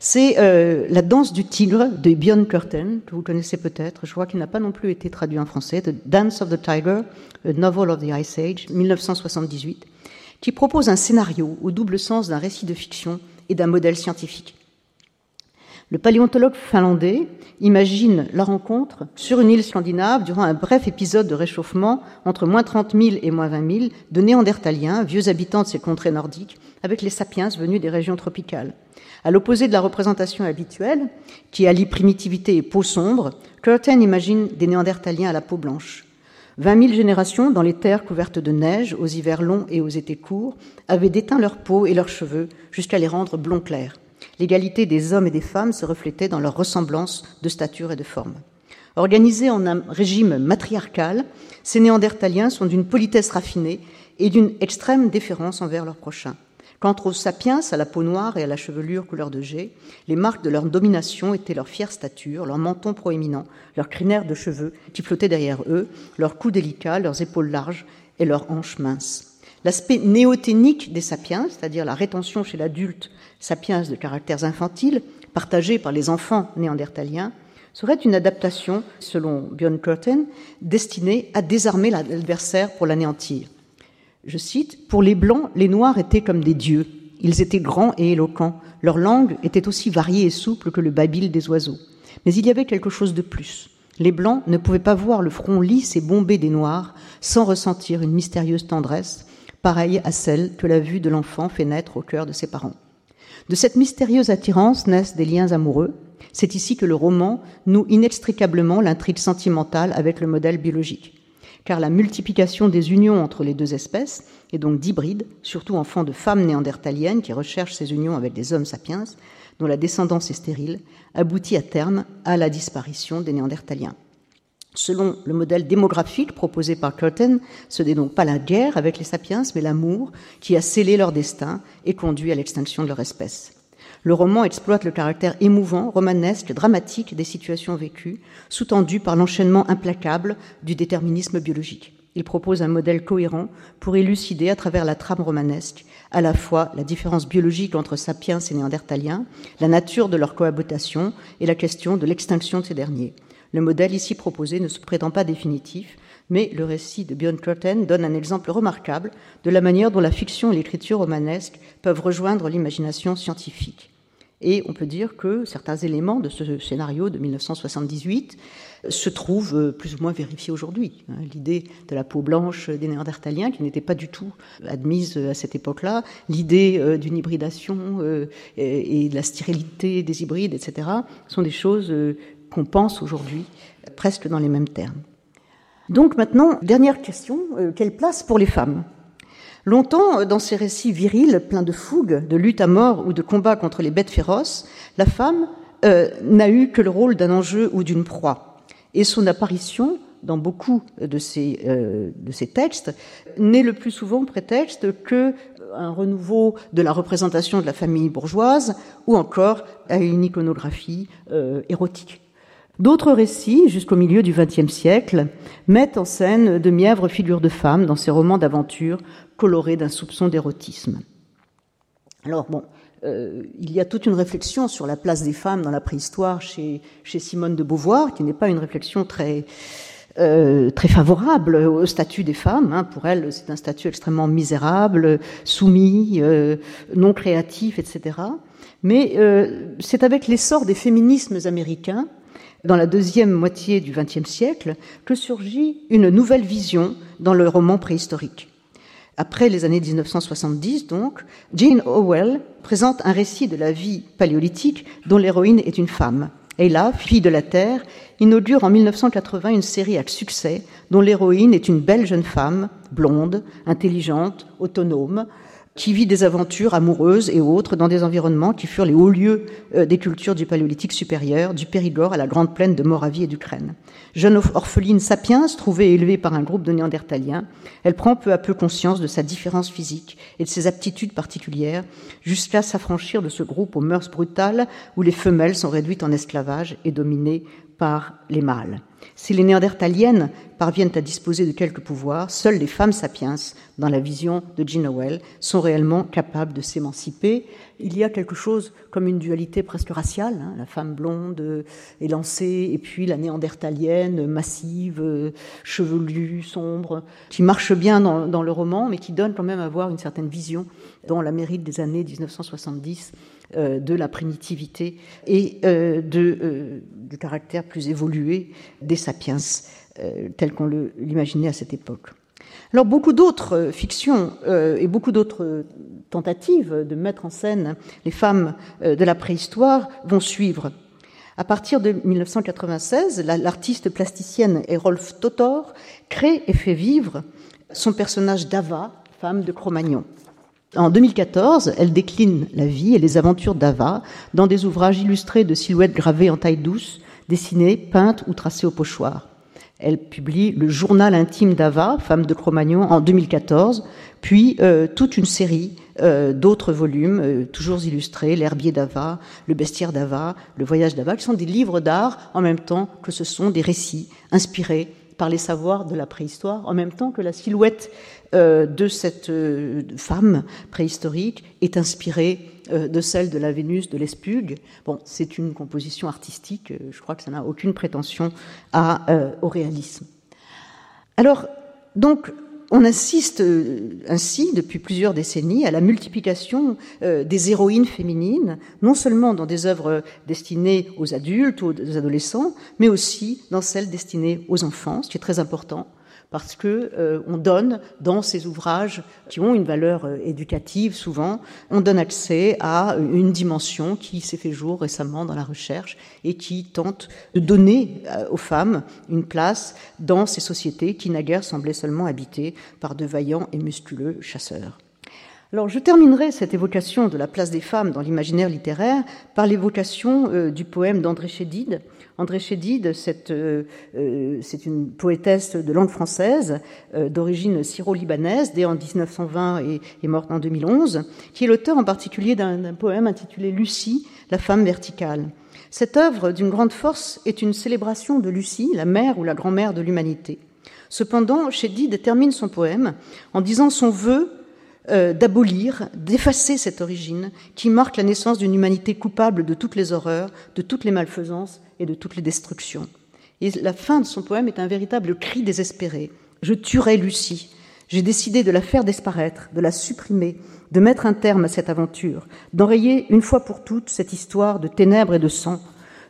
C'est euh, La danse du tigre de Björn Curtin, que vous connaissez peut-être. Je crois qu'il n'a pas non plus été traduit en français. The Dance of the Tiger, a Novel of the Ice Age, 1978, qui propose un scénario au double sens d'un récit de fiction et d'un modèle scientifique. Le paléontologue finlandais imagine la rencontre sur une île scandinave durant un bref épisode de réchauffement entre moins 30 000 et moins 20 000 de néandertaliens, vieux habitants de ces contrées nordiques, avec les sapiens venus des régions tropicales. À l'opposé de la représentation habituelle, qui allie primitivité et peau sombre, Curtin imagine des néandertaliens à la peau blanche. 20 000 générations dans les terres couvertes de neige, aux hivers longs et aux étés courts, avaient déteint leur peau et leurs cheveux jusqu'à les rendre blond clairs. L'égalité des hommes et des femmes se reflétait dans leur ressemblance de stature et de forme. Organisés en un régime matriarcal, ces néandertaliens sont d'une politesse raffinée et d'une extrême déférence envers leurs prochains. Quant aux sapiens, à la peau noire et à la chevelure couleur de jet, les marques de leur domination étaient leur fière stature, leur menton proéminent, leur crinaire de cheveux qui flottaient derrière eux, leurs cou délicats, leurs épaules larges et leurs hanches minces. L'aspect néoténique des sapiens, c'est-à-dire la rétention chez l'adulte sapiens de caractères infantiles, partagés par les enfants néandertaliens, serait une adaptation, selon Björn Curtin, destinée à désarmer l'adversaire pour l'anéantir. Je cite Pour les Blancs, les Noirs étaient comme des dieux. Ils étaient grands et éloquents. Leur langue était aussi variée et souple que le babil des oiseaux. Mais il y avait quelque chose de plus. Les Blancs ne pouvaient pas voir le front lisse et bombé des Noirs sans ressentir une mystérieuse tendresse, pareille à celle que la vue de l'enfant fait naître au cœur de ses parents. De cette mystérieuse attirance naissent des liens amoureux. C'est ici que le roman noue inextricablement l'intrigue sentimentale avec le modèle biologique. Car la multiplication des unions entre les deux espèces, et donc d'hybrides, surtout enfants de femmes néandertaliennes qui recherchent ces unions avec des hommes sapiens, dont la descendance est stérile, aboutit à terme à la disparition des néandertaliens. Selon le modèle démographique proposé par Curtin, ce n'est donc pas la guerre avec les sapiens, mais l'amour qui a scellé leur destin et conduit à l'extinction de leur espèce. Le roman exploite le caractère émouvant, romanesque, dramatique des situations vécues, sous-tendu par l'enchaînement implacable du déterminisme biologique. Il propose un modèle cohérent pour élucider à travers la trame romanesque à la fois la différence biologique entre sapiens et néandertaliens, la nature de leur cohabitation et la question de l'extinction de ces derniers. Le modèle ici proposé ne se prétend pas définitif, mais le récit de Björn Curtin donne un exemple remarquable de la manière dont la fiction et l'écriture romanesque peuvent rejoindre l'imagination scientifique. Et on peut dire que certains éléments de ce scénario de 1978 se trouvent plus ou moins vérifiés aujourd'hui. Hein. L'idée de la peau blanche des Néandertaliens, qui n'était pas du tout admise à cette époque-là, l'idée euh, d'une hybridation euh, et de la stérilité des hybrides, etc., sont des choses euh, qu'on pense aujourd'hui presque dans les mêmes termes. Donc maintenant, dernière question, euh, quelle place pour les femmes? Longtemps, euh, dans ces récits virils, pleins de fougue, de lutte à mort ou de combat contre les bêtes féroces, la femme euh, n'a eu que le rôle d'un enjeu ou d'une proie. Et son apparition dans beaucoup de ces, de ces textes n'est le plus souvent prétexte que un renouveau de la représentation de la famille bourgeoise ou encore à une iconographie érotique. D'autres récits, jusqu'au milieu du XXe siècle, mettent en scène de mièvres figures de femmes dans ces romans d'aventure colorés d'un soupçon d'érotisme. Alors bon, euh, il y a toute une réflexion sur la place des femmes dans la préhistoire chez, Simone de Beauvoir, qui n'est pas une réflexion très, euh, très favorable au statut des femmes. Hein. Pour elle, c'est un statut extrêmement misérable, soumis, euh, non créatif, etc. Mais c'est avec l'essor des féminismes américains dans la deuxième moitié du XXe siècle que surgit une nouvelle vision dans le roman préhistorique. Après les années 1970, donc, Jean Howell présente un récit de la vie paléolithique dont l'héroïne est une femme. Ella, fille de la Terre, inaugure en 1980 une série à succès dont l'héroïne est une belle jeune femme, blonde, intelligente, autonome, qui vit des aventures amoureuses et autres dans des environnements qui furent les hauts lieux euh, des cultures du paléolithique supérieur, du Périgord à la grande plaine de Moravie et d'Ukraine. Jeune orpheline sapiens, trouvée élevée par un groupe de néandertaliens, elle prend peu à peu conscience de sa différence physique et de ses aptitudes particulières, jusqu'à s'affranchir de ce groupe aux mœurs brutales où les femelles sont réduites en esclavage et dominées par les mâles. Si les néandertaliennes parviennent à disposer de quelques pouvoirs, seules les femmes sapiens, dans la vision de Jean Howell, sont réellement capables de s'émanciper. Il y a quelque chose comme une dualité presque raciale, hein, la femme blonde élancée et puis la néandertalienne massive, chevelue, sombre, qui marche bien dans, dans, le roman, mais qui donne quand même à voir une certaine vision dans la mérite des années 1970 euh, de la primitivité et euh, de, euh, du caractère plus évolué des sapiens tel qu'on l'imaginait à cette époque. Alors beaucoup d'autres fictions et beaucoup d'autres tentatives de mettre en scène les femmes de la préhistoire vont suivre. À partir de 1996, l'artiste plasticienne Erolf Totor crée et fait vivre son personnage d'Ava, femme de Cro-Magnon. En 2014, elle décline la vie et les aventures d'Ava dans des ouvrages illustrés de silhouettes gravées en taille douce, dessinées, peintes ou tracées au pochoir. Elle publie le journal intime d'Ava, femme de Cro-Magnon, en 2014, puis euh, toute une série euh, d'autres volumes, euh, toujours illustrés, l'herbier d'Ava, le bestiaire d'Ava, le voyage d'Ava, qui sont des livres d'art en même temps que ce sont des récits inspirés par les savoirs de la préhistoire, en même temps que la silhouette de cette femme préhistorique est inspirée de celle de la Vénus de l'Espulgue. Bon, c'est une composition artistique, je crois que ça n'a aucune prétention à, au réalisme. Alors, donc, on assiste ainsi depuis plusieurs décennies à la multiplication des héroïnes féminines, non seulement dans des œuvres destinées aux adultes, aux adolescents, mais aussi dans celles destinées aux enfants, ce qui est très important parce que euh, on donne dans ces ouvrages qui ont une valeur euh, éducative souvent, on donne accès à une dimension qui s'est fait jour récemment dans la recherche et qui tente de donner euh, aux femmes une place dans ces sociétés qui naguère semblaient seulement habitées par de vaillants et musculeux chasseurs. Alors, je terminerai cette évocation de la place des femmes dans l'imaginaire littéraire par l'évocation du poème d'André Chédid, André Chédid, euh, euh, c'est une poétesse de langue française euh, d'origine syro-libanaise, dès en 1920 et, et, morte en 2011, qui est l'auteur en particulier d'un poème intitulé Lucie, la femme verticale. Cette œuvre d'une grande force est une célébration de Lucie, la mère ou la grand-mère de l'humanité. Cependant, Chédid termine son poème en disant son vœu d'abolir, d'effacer cette origine qui marque la naissance d'une humanité coupable de toutes les horreurs, de toutes les malfaisances et de toutes les destructions. Et la fin de son poème est un véritable cri désespéré. Je tuerai Lucie. J'ai décidé de la faire disparaître, de la supprimer, de mettre un terme à cette aventure, d'enrayer une fois pour toutes cette histoire de ténèbres et de sang.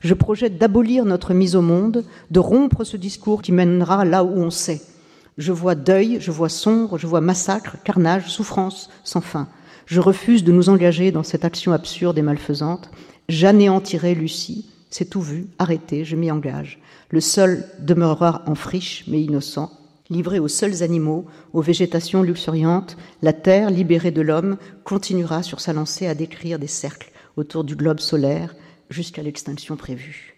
Je projette d'abolir notre mise au monde, de rompre ce discours qui mènera là où on sait. Je vois deuil, je vois sombre, je vois massacre, carnage, souffrance sans fin. Je refuse de nous engager dans cette action absurde et malfaisante. J'anéantirai Lucie, c'est tout vu, arrêté, je m'y engage. Le sol demeurera en friche, mais innocent. Livré aux seuls animaux, aux végétations luxuriantes, la Terre, libérée de l'homme, continuera sur sa lancée à décrire des cercles autour du globe solaire jusqu'à l'extinction prévue.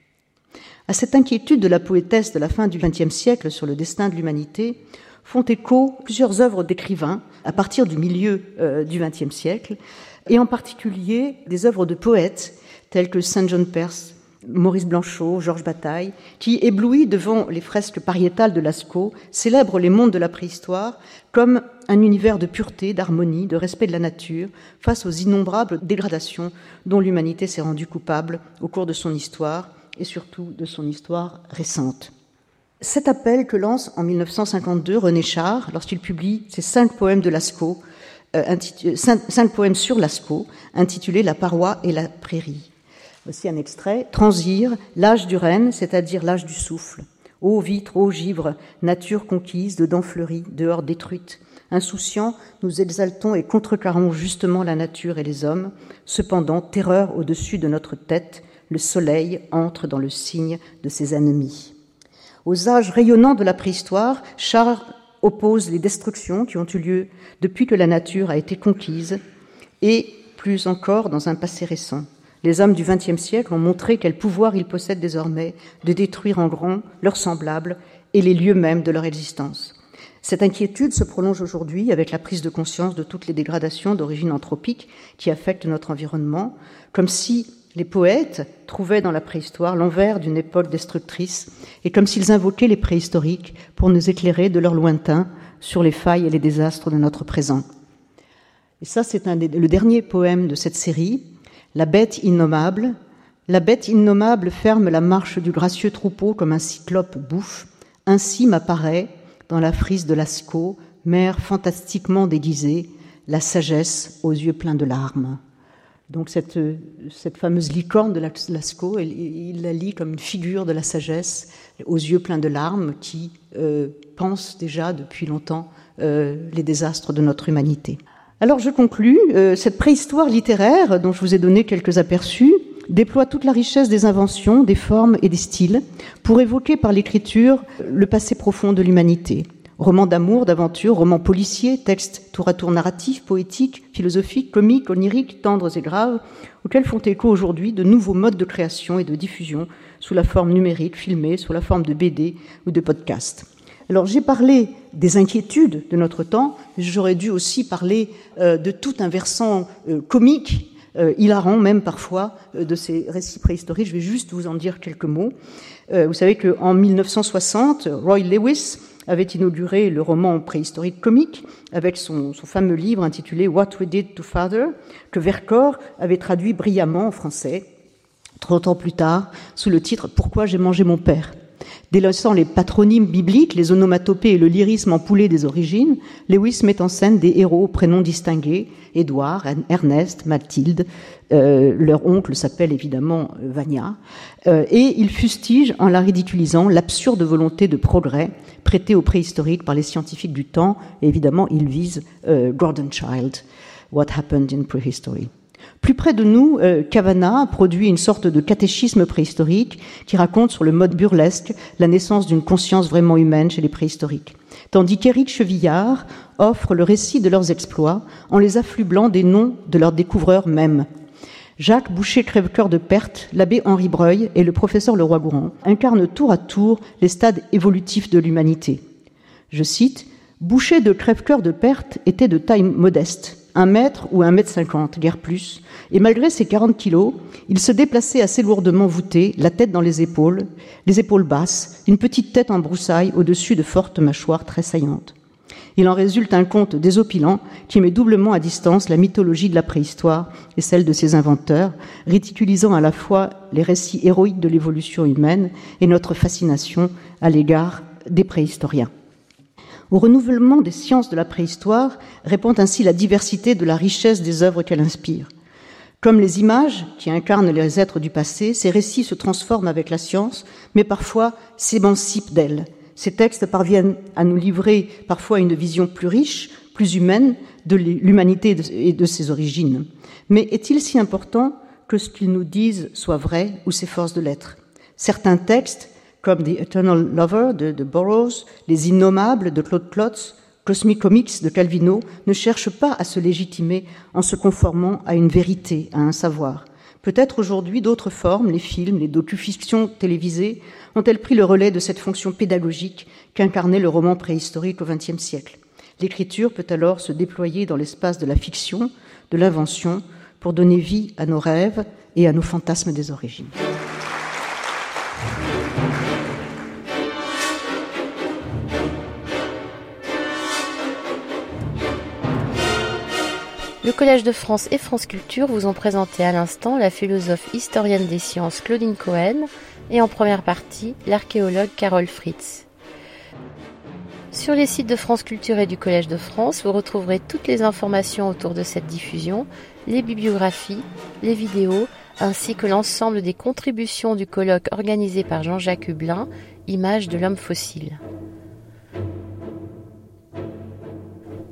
À cette inquiétude de la poétesse de la fin du XXe siècle sur le destin de l'humanité font écho plusieurs œuvres d'écrivains à partir du milieu euh, du XXe siècle, et en particulier des œuvres de poètes tels que Saint John Perse, Maurice Blanchot, Georges Bataille, qui, éblouis devant les fresques pariétales de Lascaux, célèbrent les mondes de la préhistoire comme un univers de pureté, d'harmonie, de respect de la nature, face aux innombrables dégradations dont l'humanité s'est rendue coupable au cours de son histoire, et surtout de son histoire récente. Cet appel que lance en 1952 René Char lorsqu'il publie ses cinq poèmes de Lascaux, euh, poèmes sur Lascaux, intitulés La paroi et la prairie. Voici un extrait. Transir, l'âge du renne, c'est-à-dire l'âge du souffle. Ô vitre, ô givre, nature conquise, dedans fleurie, dehors détruite. Insouciants, nous exaltons et contrecarrons justement la nature et les hommes. Cependant, terreur au-dessus de notre tête, le soleil entre dans le signe de ses ennemis. Aux âges rayonnants de la préhistoire, Charles oppose les destructions qui ont eu lieu depuis que la nature a été conquise et, plus encore, dans un passé récent. Les hommes du XXe siècle ont montré quel pouvoir ils possèdent désormais de détruire en grand leurs semblables et les lieux mêmes de leur existence. Cette inquiétude se prolonge aujourd'hui avec la prise de conscience de toutes les dégradations d'origine anthropique qui affectent notre environnement, comme si les poètes trouvaient dans la préhistoire l'envers d'une époque destructrice et comme s'ils invoquaient les préhistoriques pour nous éclairer de leur lointain sur les failles et les désastres de notre présent. Et ça, c'est le dernier poème de cette série, La bête innommable. La bête innommable ferme la marche du gracieux troupeau comme un cyclope bouffe. Ainsi m'apparaît, dans la frise de Lascaux, mère fantastiquement déguisée, la sagesse aux yeux pleins de larmes. Donc cette, cette fameuse licorne de Lascaux, il, la lit comme une figure de la sagesse aux yeux pleins de larmes qui euh, pense déjà depuis longtemps euh, les désastres de notre humanité. Alors je conclus, euh, cette préhistoire littéraire dont je vous ai donné quelques aperçus déploie toute la richesse des inventions, des formes et des styles pour évoquer par l'écriture le passé profond de l'humanité. Romans d'amour, d'aventure, romans policiers, textes tour à tour narratifs, poétiques, philosophiques, comiques, oniriques, tendres et graves, auxquels font écho aujourd'hui de nouveaux modes de création et de diffusion sous la forme numérique, filmée, sous la forme de BD ou de podcast. Alors j'ai parlé des inquiétudes de notre temps, j'aurais dû aussi parler euh, de tout un versant euh, comique, euh, hilarant même parfois, de ces récits préhistoriques. Je vais juste vous en dire quelques mots. vous savez qu'en 1960, Roy Lewis avait inauguré le roman préhistorique comique avec son, fameux livre intitulé What We Did to Father, que Vercors avait traduit brillamment en français, 30 ans plus tard, sous le titre Pourquoi j'ai mangé mon père. Délaissant les patronymes bibliques, les onomatopées et le lyrisme empoulé des origines, Lewis met en scène des héros aux prénoms distingués, Édouard, Ernest, Mathilde, euh, leur oncle s'appelle évidemment euh, Vania, euh, et il fustige en la ridiculisant l'absurde volonté de progrès prêtée aux préhistoriques par les scientifiques du temps, et évidemment il vise Gordon Child, What Happened in Prehistory. Plus près de nous, euh, Cavana produit une sorte de catéchisme préhistorique qui raconte sur le mode burlesque la naissance d'une conscience vraiment humaine chez les préhistoriques. Tandis qu'Éric Chevillard offre le récit de leurs exploits en les afflublant des noms de leurs découvreurs mêmes. Jacques Boucher Crèvecoeur de Perte, l'abbé Henri Breuil et le professeur Leroy-Gourand incarnent tour à tour les stades évolutifs de l'humanité. Je cite Boucher de Crèvecoeur de Perte était de taille modeste un mètre ou un mètre cinquante, guère plus, et malgré ses 40 kilos, il se déplaçait assez lourdement voûté, la tête dans les épaules, les épaules basses, une petite tête en broussailles au-dessus de fortes mâchoires très saillantes. Il en résulte un conte désopilant qui met doublement à distance la mythologie de la préhistoire et celle de ses inventeurs, ridiculisant à la fois les récits héroïques de l'évolution humaine et notre fascination à l'égard des préhistoriens. Au renouvellement des sciences de la préhistoire répond ainsi la diversité de la richesse des œuvres qu'elle inspire. Comme les images qui incarnent les êtres du passé, ces récits se transforment avec la science, mais parfois s'émancipent d'elle. Ces textes parviennent à nous livrer parfois une vision plus riche, plus humaine de l'humanité et de ses origines. Mais est-il si important que ce qu'ils nous disent soit vrai ou s'efforce de l'être? Certains textes comme The Eternal Lover de, Burroughs, Les Innommables de Claude Klotz, Cosmic Comics de Calvino, ne cherchent pas à se légitimer en se conformant à une vérité, à un savoir. Peut-être aujourd'hui d'autres formes, les films, les docu-fictions télévisées, ont-elles pris le relais de cette fonction pédagogique qu'incarnait le roman préhistorique au XXe siècle? L'écriture peut alors se déployer dans l'espace de la fiction, de l'invention, pour donner vie à nos rêves et à nos fantasmes des origines. Le Collège de France et France Culture vous ont présenté à l'instant la philosophe historienne des sciences Claudine Cohen et en première partie l'archéologue Carole Fritz. Sur les sites de France Culture et du Collège de France, vous retrouverez toutes les informations autour de cette diffusion, les bibliographies, les vidéos, ainsi que l'ensemble des contributions du colloque organisé par Jean-Jacques Hublin, Images de l'homme fossile.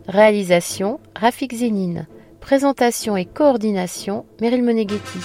Réalisation Rafik Zénine. Présentation et coordination, Meryl Moneghetti.